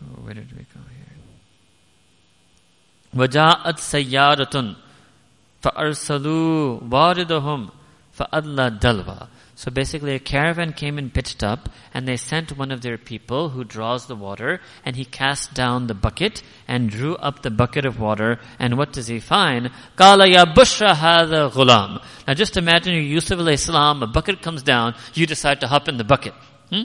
Oh, where did we go here? وجاءت سيارة فأرسلوا واردهم فأدلى دلوا so basically a caravan came and pitched up and they sent one of their people who draws the water and he cast down the bucket and drew up the bucket of water and what does he find? Ya bushra hadha ghulam. Now just imagine you're Yusuf alayhi salam, a bucket comes down, you decide to hop in the bucket. Hmm?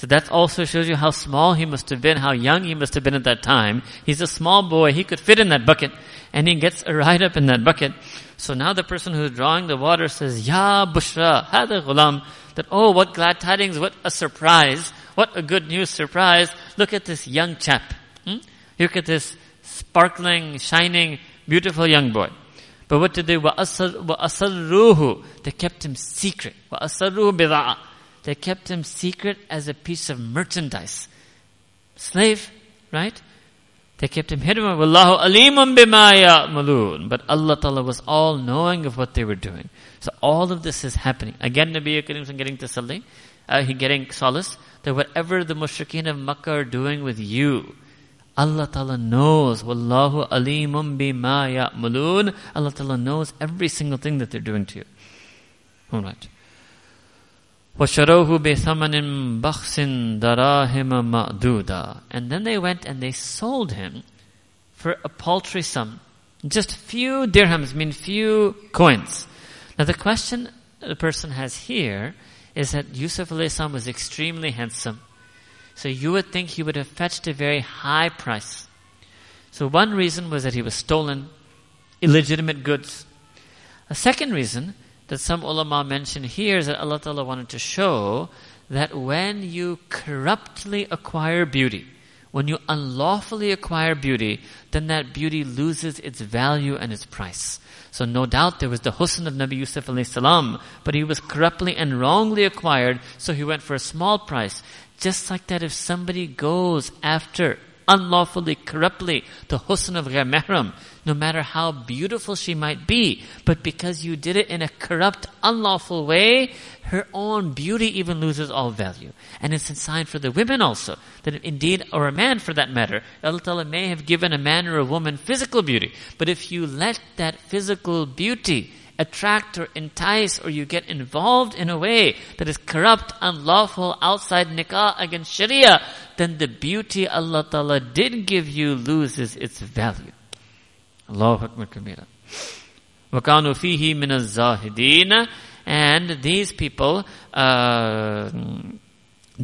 So that also shows you how small he must have been, how young he must have been at that time. He's a small boy, he could fit in that bucket and he gets right up in that bucket. So now the person who's drawing the water says, Ya Bushra, hada ghulam, that, oh, what glad tidings, what a surprise, what a good news surprise. Look at this young chap. Hmm? Look at this sparkling, shining, beautiful young boy. But what did they, وَأَسَرُّوهُ They kept him secret. وَأَسَرُّوهُ بِضَاءَ they kept him secret as a piece of merchandise. Slave, right? They kept him hidden. Wallahu alimun bima ya'malun. But Allah Ta'ala was all knowing of what they were doing. So all of this is happening. Again, Nabi Karim is getting tasalli. Uh, he getting solace that whatever the mushrikeen of Makkah are doing with you, Allah Ta'ala knows. Wallahu alimun bima ya'malun. Allah Ta'ala knows every single thing that they're doing to you. Alright. وَشَرَوْهُ بِثَمَنٍ بَخْسٍ دَرَاهِمَ مَأْدُودًا And then they went and they sold him for a paltry sum. Just few dirhams, mean few coins. Now the question the person has here is that Yusuf salam was extremely handsome. So you would think he would have fetched a very high price. So one reason was that he was stolen, illegitimate goods. A second reason that some ulama mention here is that Allah Ta'ala wanted to show that when you corruptly acquire beauty, when you unlawfully acquire beauty, then that beauty loses its value and its price. So no doubt there was the husn of Nabi Yusuf salam, but he was corruptly and wrongly acquired, so he went for a small price. Just like that, if somebody goes after unlawfully, corruptly, the husn of ghair no matter how beautiful she might be, but because you did it in a corrupt, unlawful way, her own beauty even loses all value. And it's a sign for the women also, that indeed, or a man for that matter, Allah Ta'ala may have given a man or a woman physical beauty, but if you let that physical beauty attract or entice or you get involved in a way that is corrupt, unlawful, outside nikah against sharia, then the beauty Allah Ta'ala did give you loses its value. Allahu Akbar Kabira. وَكَانُوا فِيهِ مِنَ الزَّاهِدِينَ And these people, uh,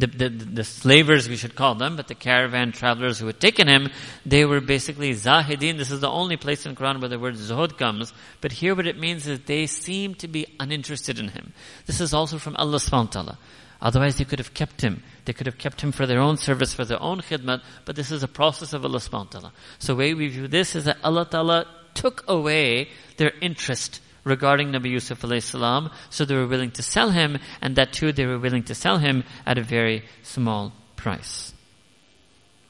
the, the, the, slavers we should call them, but the caravan travelers who had taken him, they were basically zahidin. This is the only place in Quran where the word zuhud comes. But here what it means is they seem to be uninterested in him. This is also from Allah subhanahu wa ta'ala. Otherwise they could have kept him. They could have kept him for their own service, for their own khidmat, but this is a process of Allah subhanahu wa ta'ala. So the way we view this is that Allah ta'ala took away their interest regarding Nabi Yusuf salam, so they were willing to sell him, and that too they were willing to sell him at a very small price.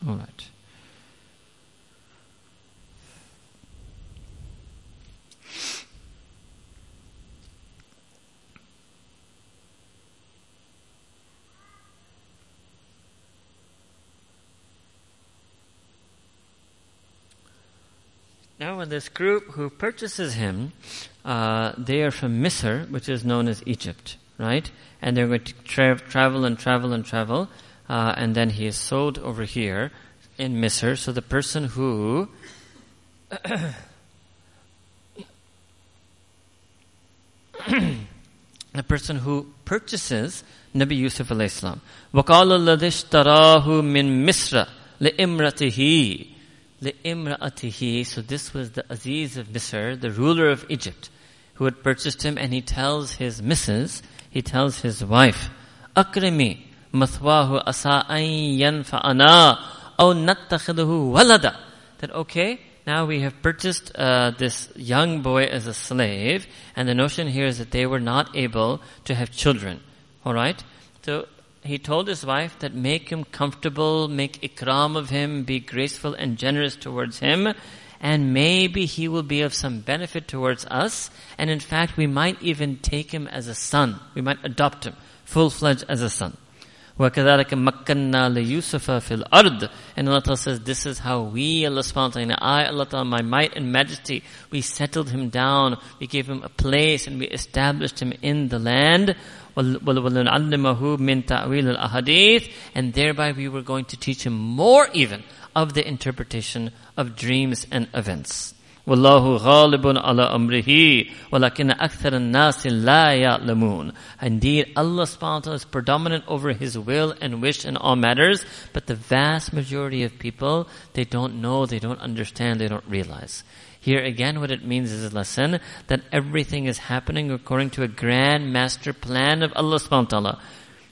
Alright. Now, when this group who purchases him, uh, they are from Misr, which is known as Egypt, right? And they're going to tra- travel and travel and travel, uh, and then he is sold over here in Misr. So the person who the person who purchases Nabi Yusuf alayhi salam. وَقَالَ الَّذِي اشْتَرَاهُ مِن مِصْرَ لِإِمْرَتِهِ لِإِمْرَأَتِهِ So this was the Aziz of Misr, the ruler of Egypt, who had purchased him and he tells his missus, he tells his wife, Akrimi mathwahu asa yanfa'ana aw nattakhiduhu walada. That okay, now we have purchased uh, this young boy as a slave and the notion here is that they were not able to have children. Alright? So he told his wife that make him comfortable, make ikram of him, be graceful and generous towards him, and maybe he will be of some benefit towards us, and in fact we might even take him as a son. We might adopt him, full-fledged as a son. وَكَذَلِكَ مَكَّنَّا لِيُوسُفَ فِي الْأَرْضِ And Allah Ta'ala says, this is how we, Allah subhanahu wa ta'ala, I, Allah Ta'ala, my might and majesty, we settled him down, we gave him a place, and we established him in the land. وَلَنَعَلِّمَهُ مِن تَعْوِيلِ الْأَحَادِيثِ And thereby we were going to teach him more even of the interpretation of dreams and events. Wallahu ghalibun ala amrihi, walakin akthar an-nas la ya'lamun. Indeed, Allah subhanahu wa ta'ala is predominant over His will and wish in all matters, but the vast majority of people, they don't know, they don't understand, they don't realize. Here again, what it means is a lesson that everything is happening according to a grand master plan of Allah subhanahu wa ta'ala.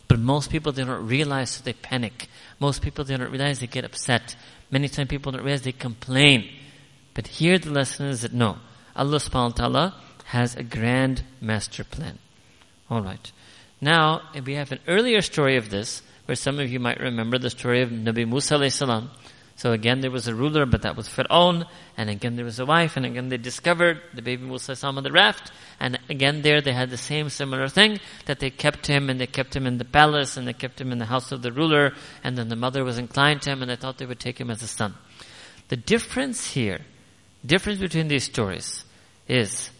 But most people, they don't realize, so they panic. Most people, they don't realize, they get upset. Many times people don't realize, they complain. But here the lesson is that no, Allah subhanahu wa ta'ala has a grand master plan. Alright. Now, we have an earlier story of this, where some of you might remember the story of Nabi Musa salam. So again, there was a ruler, but that was Fir'aun, and again there was a wife, and again they discovered the baby Musa on the raft, and again there they had the same similar thing, that they kept him, and they kept him in the palace, and they kept him in the house of the ruler, and then the mother was inclined to him, and they thought they would take him as a son. The difference here difference between these stories is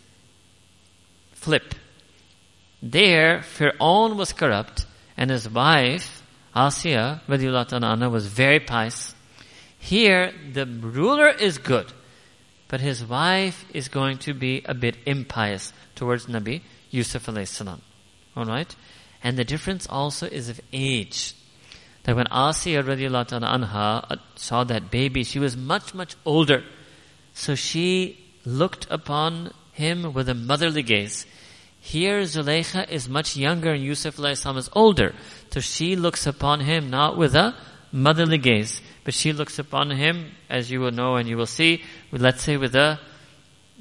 flip. There, Fir'aun was corrupt and his wife, Asiya, anha, was very pious. Here, the ruler is good, but his wife is going to be a bit impious towards Nabi Yusuf alayhi salam. Alright? And the difference also is of age. That when Asiya radiallahu anha saw that baby, she was much, much older. So she looked upon him with a motherly gaze. Here Zuleika is much younger and Yusuf Alayhis salam is older. So she looks upon him not with a motherly gaze, but she looks upon him, as you will know and you will see, let's say with a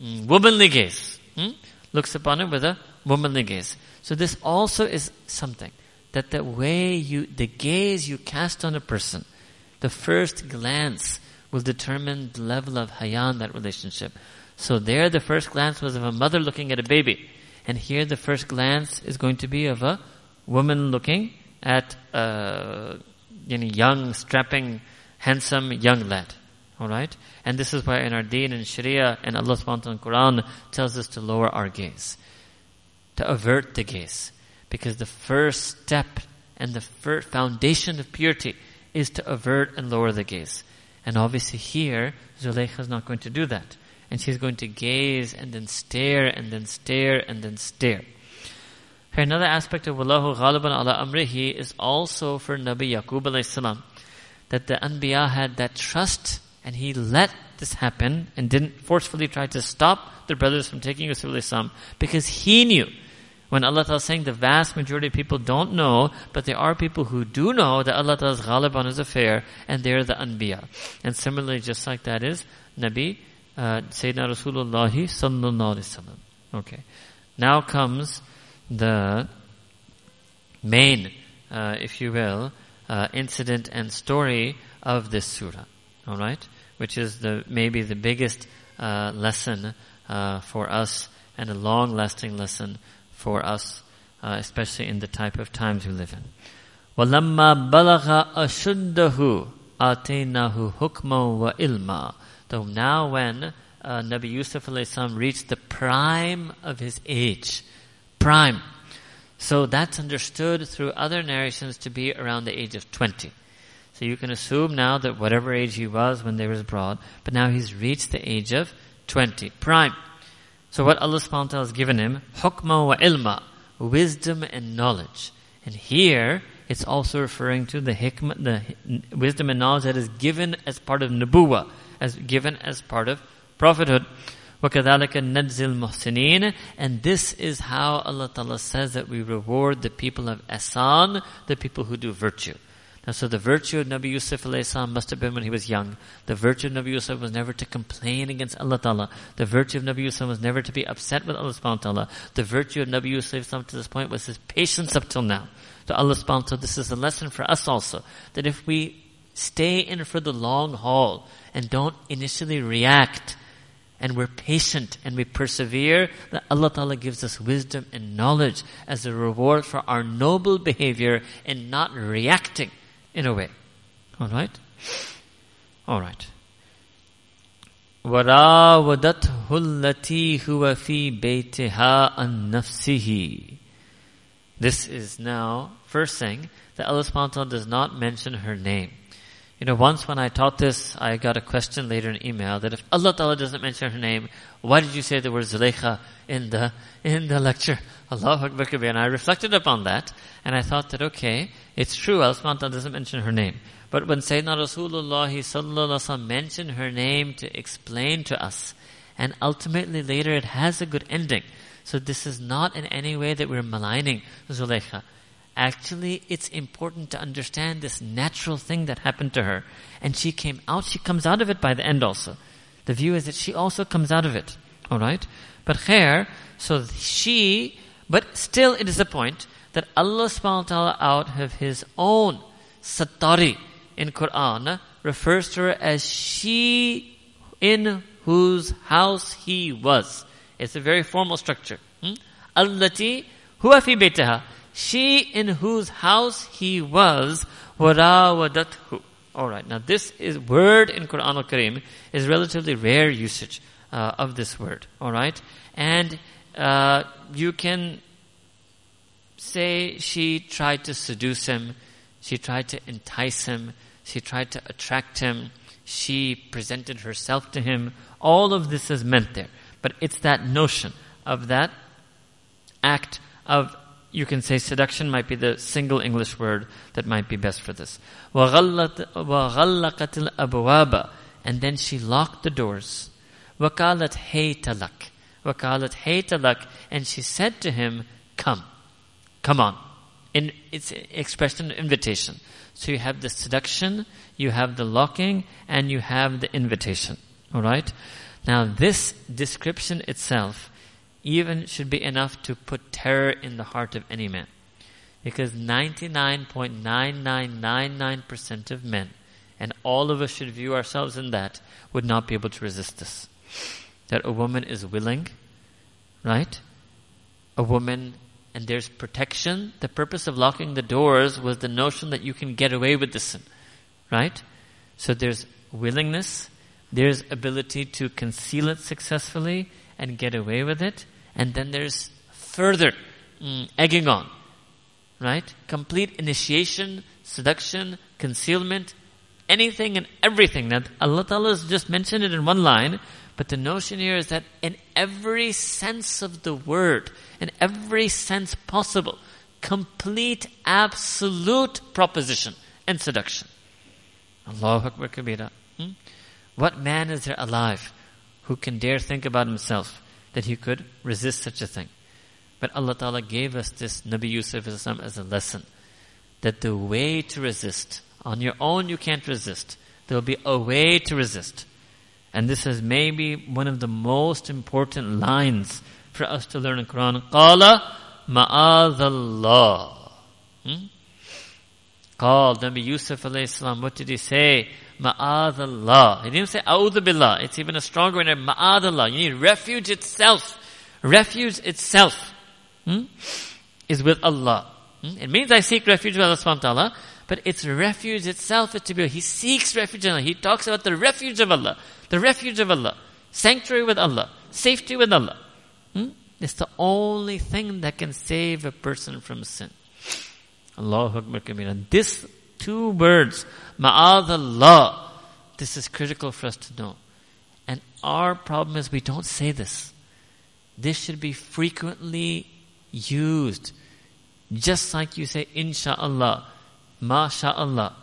mm, womanly gaze. Hmm? Looks upon him with a womanly gaze. So this also is something that the way you, the gaze you cast on a person, the first glance, will determine the level of haya in that relationship. So there the first glance was of a mother looking at a baby. And here the first glance is going to be of a woman looking at a you know, young, strapping, handsome young lad. Alright? And this is why in our deen and sharia and Allah subhanahu wa Quran tells us to lower our gaze. To avert the gaze. Because the first step and the first foundation of purity is to avert and lower the gaze. And obviously here, Zuleika is not going to do that. And she's going to gaze and then stare and then stare and then stare. Another aspect of Wallahu Ghaliban ala Amrihi is also for Nabi Yaqub alayhi salam. That the Anbiya had that trust and he let this happen and didn't forcefully try to stop their brothers from taking Yusuf alayhi salam because he knew when Allah Ta'ala is saying the vast majority of people don't know, but there are people who do know that Allah Ta'ala is ghalib on his affair, and they're the anbiya. And similarly, just like that is Nabi, uh, Sayyidina Rasulullah sallallahu alaihi wasallam. Okay. Now comes the main, uh, if you will, uh, incident and story of this surah. Alright? Which is the, maybe the biggest, uh, lesson, uh, for us and a long lasting lesson for us, uh, especially in the type of times we live in. وَلَمَّا بَلَغَ أَشُدَّهُ آتَيْنَاهُ حُكْمًا وَإِلْمًا So now when uh, Nabi Yusuf salam reached the prime of his age, prime. So that's understood through other narrations to be around the age of 20. So you can assume now that whatever age he was when they was brought, but now he's reached the age of 20, prime. So what Allah subhanahu wa ta'ala has given him, hukma wa ilma, wisdom and knowledge. And here, it's also referring to the hikmah, the wisdom and knowledge that is given as part of nubuwa, as given as part of prophethood. وَكَذَلِكَ نَجْزِي الْمُحْسِنِينَ And this is how Allah Ta'ala says that we reward the people of Ihsan, the people who do virtue. Now, so the virtue of Nabi Yusuf salam must have been when he was young. The virtue of Nabi Yusuf was never to complain against Allah Ta'ala. The virtue of Nabi Yusuf was never to be upset with Allah subhanahu ta'ala. The virtue of Nabi Yusuf to this point was his patience up till now. So Allah subhanahu wa ta'ala, this is a lesson for us also. That if we stay in for the long haul and don't initially react, and we're patient and we persevere, that Allah Ta'ala gives us wisdom and knowledge as a reward for our noble behavior and not reacting in a way. Alright? Alright. وراودته التي هو في بيتها عن نفسه This is now first thing that Allah subhanahu wa ta'ala does not mention her name. You know, once when I taught this, I got a question later in email that if Allah Ta'ala doesn't mention her name, why did you say the word Zulaykha in the, in the lecture? Allah Akbar Kabir. And I reflected upon that, and I thought that, okay, it's true, Allah Ta'ala doesn't mention her name. But when Sayyidina Rasulullah Sallallahu mentioned her name to explain to us, and ultimately later it has a good ending. So this is not in any way that we're maligning Zulaykha. Actually, it's important to understand this natural thing that happened to her. And she came out, she comes out of it by the end also. The view is that she also comes out of it. Alright? But khair, so she, but still it is a point that Allah subhanahu wa ta'ala out of His own satari in Quran refers to her as she in whose house He was. It's a very formal structure. Hmm? Allati huwa fi she in whose house he was, warawadathu. Alright, now this is word in Quran al-Karim is relatively rare usage uh, of this word. Alright? And uh, you can say she tried to seduce him, she tried to entice him, she tried to attract him, she presented herself to him. All of this is meant there. But it's that notion of that act of you can say seduction might be the single English word that might be best for this. وَغَلَّقَتِ الْأَبْوَابَ And then she locked the doors. وَقَالَتْ هَيْتَ لَكَ وَقَالَتْ هَيْتَ لَكَ And she said to him, come. Come on. In, it's expression of invitation. So you have the seduction, you have the locking, and you have the invitation. Alright? Now this description itself even should be enough to put terror in the heart of any man. Because 99.9999% of men, and all of us should view ourselves in that, would not be able to resist this. That a woman is willing, right? A woman, and there's protection. The purpose of locking the doors was the notion that you can get away with the sin, right? So there's willingness, there's ability to conceal it successfully and get away with it, and then there's further mm, egging on. Right? Complete initiation, seduction, concealment, anything and everything. Now, Allah Ta'ala has just mentioned it in one line, but the notion here is that in every sense of the word, in every sense possible, complete, absolute proposition and seduction. Allahu Akbar Kabira. Hmm? What man is there alive who can dare think about himself that he could resist such a thing. But Allah Ta'ala gave us this Nabi Yusuf as a lesson. That the way to resist, on your own you can't resist. There will be a way to resist. And this is maybe one of the most important lines for us to learn in Quran. Qala ma'adallah. Hmm? Called Nabi Yusuf alayhi salam, what did he say? Ma'adallah. He didn't say A'udhu Billah. It's even a stronger word. Ma'adallah. You need refuge itself. Refuge itself hmm, is with Allah. Hmm? It means I seek refuge with Allah subhanahu wa ta'ala, but its refuge itself is to be, he seeks refuge in Allah. He talks about the refuge of Allah. The refuge of Allah. Sanctuary with Allah. Safety with Allah. Hmm? It's the only thing that can save a person from sin. Allahu Akbar Kabira. This two words, ma'adallah. This is critical for us to know. And our problem is we don't say this. This should be frequently used. Just like you say, insha'Allah, masha'Allah.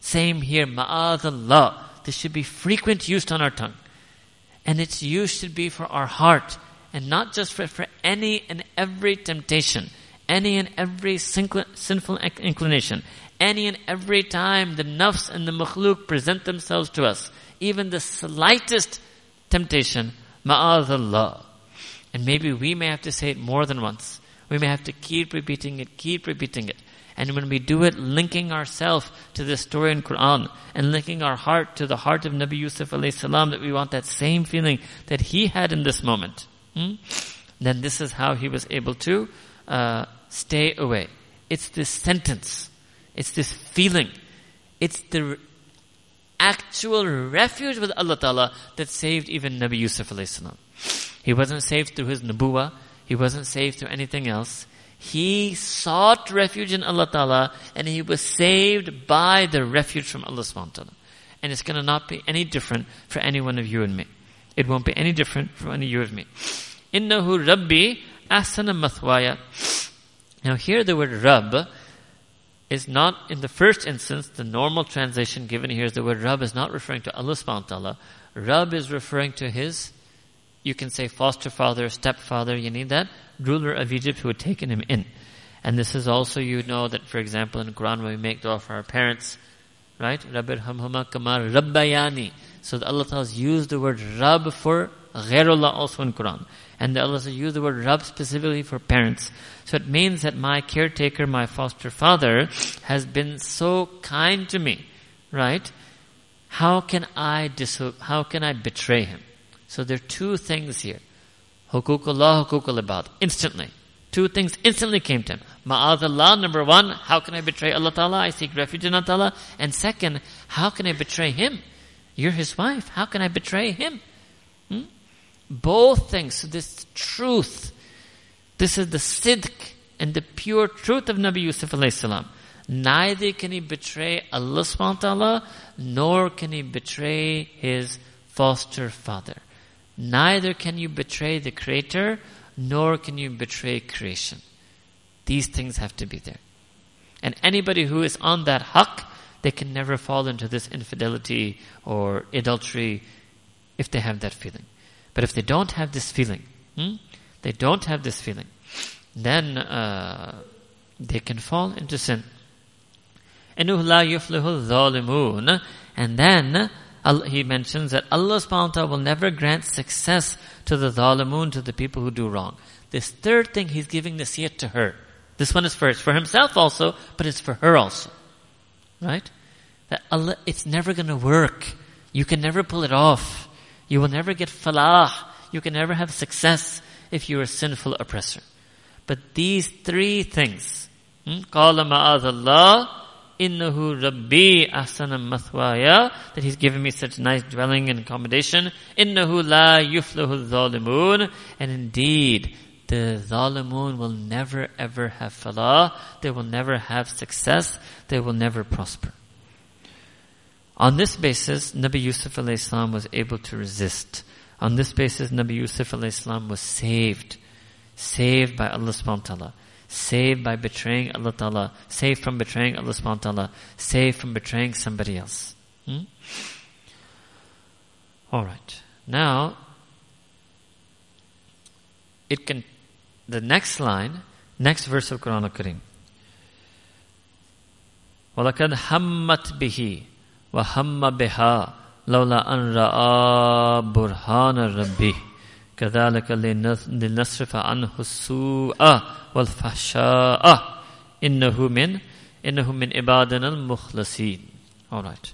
Same here, ma'adallah. This should be frequent used on our tongue. And its use should be for our heart and not just for, for any and every temptation, any and every sinful inclination, Any and every time the nafs and the makhluk present themselves to us, even the slightest temptation, ma'adallah. And maybe we may have to say it more than once. We may have to keep repeating it, keep repeating it. And when we do it, linking ourselves to the story in Quran and linking our heart to the heart of Nabi Yusuf alayhi salam that we want that same feeling that he had in this moment. Hmm? Then this is how he was able to uh, stay away. It's this sentence. It's this feeling. It's the actual refuge with Allah Ta'ala that saved even Nabi Yusuf salam. He wasn't saved through his nabuwa. He wasn't saved through anything else. He sought refuge in Allah Ta'ala and he was saved by the refuge from Allah subhanahu ta'ala. And it's gonna not be any different for any one of you and me. It won't be any different for any of you and me. Innahu Rabbi ahsana mathwaya. Now here the word Rabb is not in the first instance, the normal translation given here is the word Rabb is not referring to Allah subhanahu wa ta'ala. Is referring to his, you can say foster father, stepfather, you need that, ruler of Egypt who had taken him in. And this is also, you know that for example in Quran when we make dua for our parents, right? Rabbir hamhama kamar rabbayani. So Allah Ta'ala has used the word Rabb for ghairullah also in Quran. And Allah has used the word Rabb specifically for parents. So it means that my caretaker, my foster father, has been so kind to me, right? How can I dis- how can I betray him? So there are two things here. Hukukullah, hukukul ibad. Instantly. Two things instantly came to him. Ma'adallah, number one, how can I betray Allah Ta'ala? I seek refuge in Allah Ta'ala. And second, how can I betray him? You're his wife. How can I betray him? Hmm? Both things. So this truth, this is the sidq and the pure truth of Nabi Yusuf alayhi salam. Neither can he betray Allah subhanahu wa ta'ala, nor can he betray his foster father. Neither can you betray the creator, nor can you betray creation. These things have to be there. And anybody who is on that haqq, they can never fall into this infidelity or adultery if they have that feeling. But if they don't have this feeling, hmm, they don't have this feeling, then uh, they can fall into sin. And then he mentions that Allah subhanahu wa ta'ala will never grant success to the zalimun, to the people who do wrong. This third thing, he's giving the siyat to her. This one is first for himself also, but it's for her also. Right? That Allah, it's never gonna work. You can never pull it off. You will never get falah. You can never have success if you're a sinful oppressor. But these three things, قال معاذ الله innahu rabbi ahsana mathwaya that he's given me such nice dwelling and accommodation innahu la yuflahu zalimun and indeed the zalimun will never ever have falah they will never have success they will never prosper on this basis Nabi Yusuf alayhi was able to resist on this basis Nabi Yusuf alayhi was saved saved by Allah subhanahu wa ta'ala saved by betraying Allah Ta'ala, saved from betraying Allah subhanahu wa ta'ala, saved from betraying somebody else. Hmm? Alright. Now, it can, the next line, next verse of Quran al-Kareem. وَلَقَدْ هَمَّتْ بِهِ وَهَمَّ بِهَا لَوْلَا أَنْ رَآ بُرْهَانَ رَبِّهِ كذلك لنصرف عنه السوء والفحشاء إنه من إنه من عبادنا المخلصين Alright.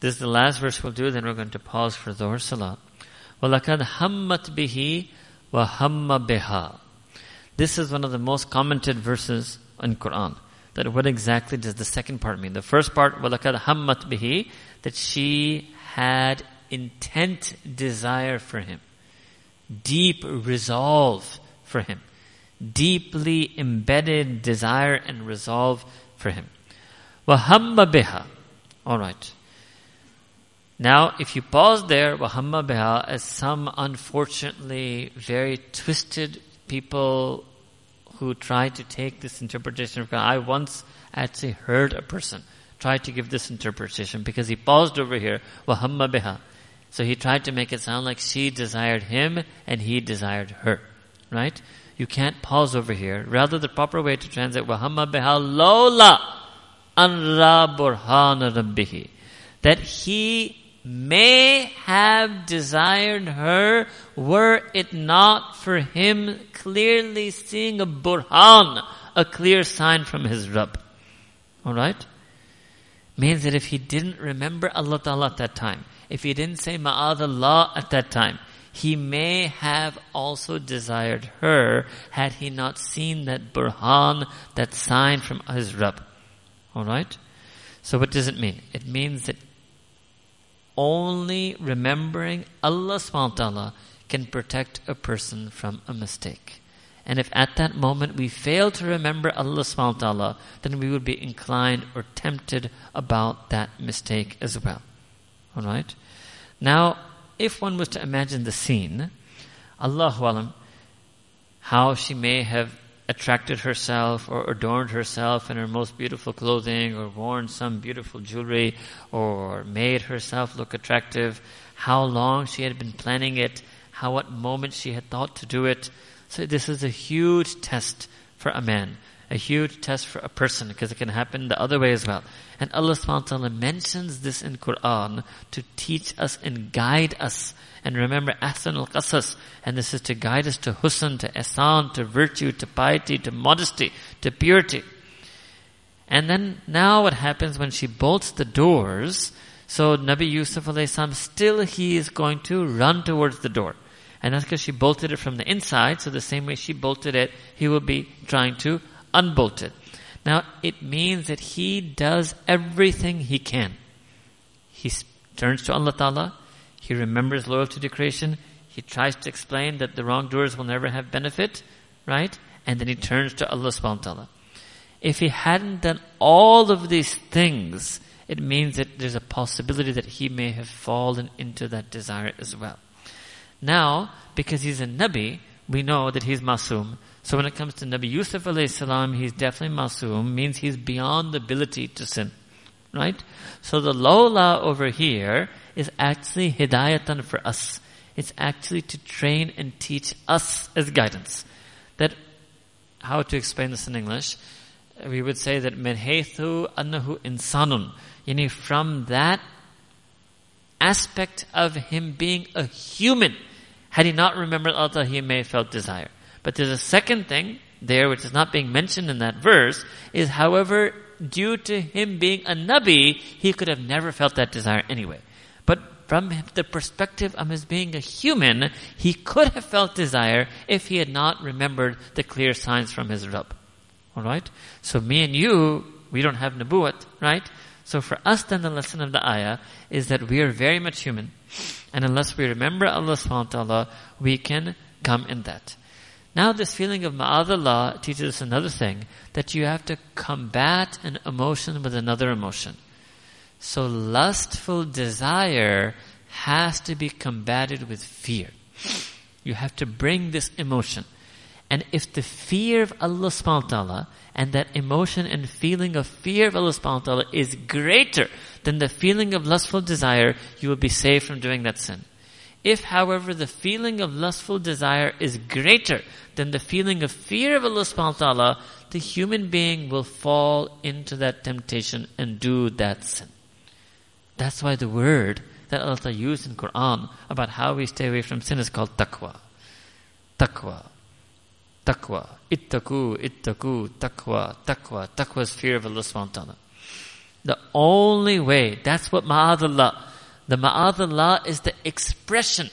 This is the last verse we'll do, then we're going to pause for Dhuhr Salah. وَلَقَدْ هَمَّتْ بِهِ وَهَمَّ بِهَا This is one of the most commented verses in Quran. That what exactly does the second part mean? The first part, وَلَقَدْ هَمَّتْ بِهِ That she had intent desire for him deep resolve for him. Deeply embedded desire and resolve for him. Wahamma biha. Alright. Now, if you pause there, wahamma biha, as some unfortunately very twisted people who try to take this interpretation of God, I once actually heard a person try to give this interpretation because he paused over here, wahamma biha. So he tried to make it sound like she desired him and he desired her. Right? You can't pause over here. Rather, the proper way to translate Wahamma biha lola anra burhan rabbihi. That he may have desired her were it not for him clearly seeing a burhan, a clear sign from his Rabb. Alright? Means that if he didn't remember Allah Ta'ala at that time, if he didn't say Ma'adallah at that time, he may have also desired her had he not seen that burhan, that sign from his Rabb. Alright? So what does it mean? It means that only remembering Allah subhanahu wa ta'ala can protect a person from a mistake. And if at that moment we fail to remember Allah subhanahu wa ta'ala, then we would be inclined or tempted about that mistake as well. Alright? Now, if one was to imagine the scene, Allahu Alam, how she may have attracted herself or adorned herself in her most beautiful clothing or worn some beautiful jewelry or made herself look attractive, how long she had been planning it, how what moment she had thought to do it. So this is a huge test for a man, a huge test for a person because it can happen the other way as well. And Allah subhanahu wa ta'ala mentions this in Quran to teach us and guide us and remember Ahsan al-Qasas. And this is to guide us to husn, to ihsan, to virtue, to piety, to modesty, to purity. And then now what happens when she bolts the doors, so Nabi Yusuf alayhi still he is going to run towards the door. And that's because she bolted it from the inside, so the same way she bolted it, he will be trying to unbolt it. Now, it means that he does everything he can. He turns to Allah Ta'ala, he remembers loyalty to creation. He tries to explain that the wrongdoers will never have benefit, right? And then he turns to Allah subhanahu wa ta'ala. If he hadn't done all of these things, it means that there's a possibility that he may have fallen into that desire as well. Now, because he's a Nabi, we know that he's Masum. So when it comes to Nabi Yusuf alayhi salam, he's definitely Masum, means he's beyond the ability to sin. Right? So the Lola over here is actually hidayatan for us. It's actually to train and teach us as guidance. That, how to explain this in English? We would say that min annahu insanun. Yani from that aspect of him being a human, had he not remembered Allah, he may have felt desire. But there's a second thing there, which is not being mentioned in that verse, is however, due to him being a Nabi, he could have never felt that desire anyway. But from the perspective of his being a human, he could have felt desire if he had not remembered the clear signs from his Rabb. Alright? So me and you, we don't have Nabuat, right? So for us then the lesson of the ayah is that we are very much human. And unless we remember Allah subhanahu wa ta'ala, we can come in that. Now this feeling of ma'adallah teaches us another thing, that you have to combat an emotion with another emotion. So lustful desire has to be combated with fear. You have to bring this emotion. And if the fear of Allah subhanahu wa ta'ala and that emotion and feeling of fear of Allah subhanahu wa ta'ala is greater than the feeling of lustful desire, you will be saved from doing that sin. If, however, the feeling of lustful desire is greater than the feeling of fear of Allah subhanahu wa ta'ala, the human being will fall into that temptation and do that sin. That's why the word that Allah used in Quran about how we stay away from sin is called taqwa. Taqwa. Taqwa. Ittaku, ittaku, taqwa, taqwa. Taqwa is fear of Allah subhanahu wa ta'ala. The only way, that's what ma'adallah. The ma'adallah is the expression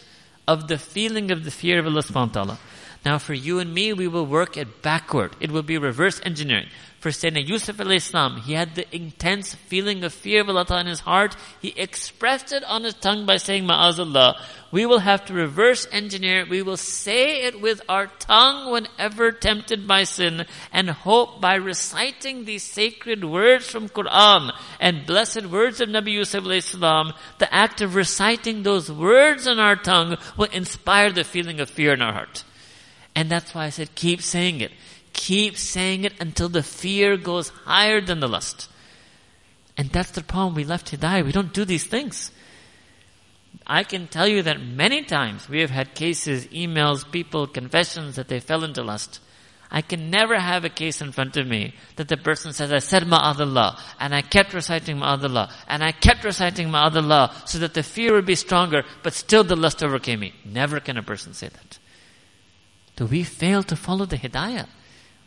of the feeling of the fear of Allah subhanahu wa ta'ala. Now for you and me, we will work it backward. It will be reverse engineering for Sayyidina Yusuf al-Islam, he had the intense feeling of fear of Allah in his heart. He expressed it on his tongue by saying, Ma'azallah. We will have to reverse engineer. We will say it with our tongue whenever tempted by sin and hope by reciting these sacred words from Quran and blessed words of Nabi Yusuf al-Islam, the act of reciting those words in our tongue will inspire the feeling of fear in our heart. And that's why I said keep saying it. Keep saying it until the fear goes higher than the lust. And that's the problem. We left Hidayah. We don't do these things. I can tell you that many times we have had cases, emails, people, confessions that they fell into lust. I can never have a case in front of me that the person says, I said ma'adullah, and I kept reciting ma'adullah, and I kept reciting ma'adullah, so that the fear would be stronger, but still the lust overcame me. Never can a person say that. So we fail to follow the hidayah.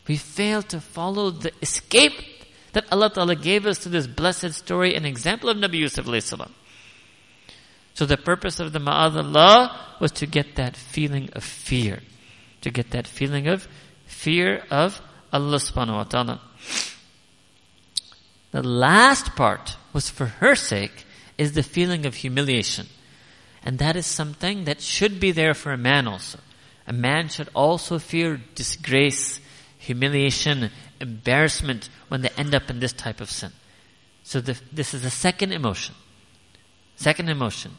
We fail to follow the escape that Allah Ta'ala gave us to this blessed story, an example of Nabi Yusuf salam. So the purpose of the ma'adallah was to get that feeling of fear. To get that feeling of fear of Allah subhanahu wa ta'ala. The last part was for her sake is the feeling of humiliation. And that is something that should be there for a man also. A man should also fear disgrace, humiliation, embarrassment when they end up in this type of sin. So the, this is the second emotion. Second emotion.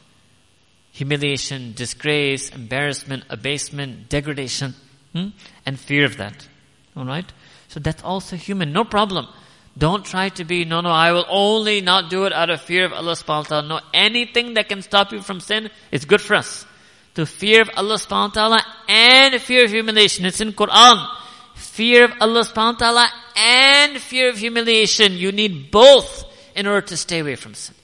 Humiliation, disgrace, embarrassment, abasement, degradation, hmm? and fear of that. Alright? So that's also human, no problem. Don't try to be, no, no, I will only not do it out of fear of Allah subhanahu wa ta'ala. No, anything that can stop you from sin is good for us. To fear of Allah subhanahu wa ta'ala and fear of humiliation. It's in Quran fear of Allah subhanahu wa ta'ala and fear of humiliation. You need both in order to stay away from sin.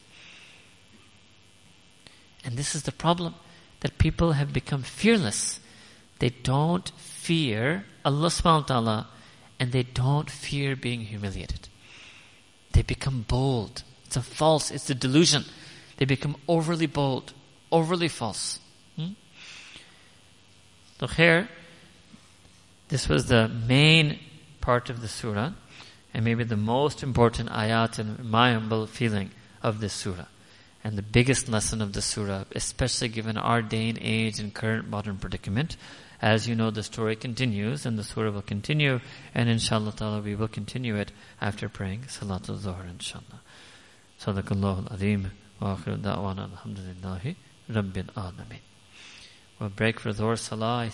And this is the problem that people have become fearless. They don't fear Allah subhanahu wa ta'ala and they don't fear being humiliated. They become bold. It's a false, it's a delusion. They become overly bold, overly false. So here, this was the main part of the surah, and maybe the most important ayat in my humble feeling of this surah. And the biggest lesson of the surah, especially given our day and age and current modern predicament. As you know, the story continues, and the surah will continue, and inshallah ta'ala we will continue it after praying Salatul Zuhr, inshallah. Sadaqallahu al-Azim, wa akhiru da'wana alhamdulillahi rabbil alameen. We'll break for Dhuhr Salah.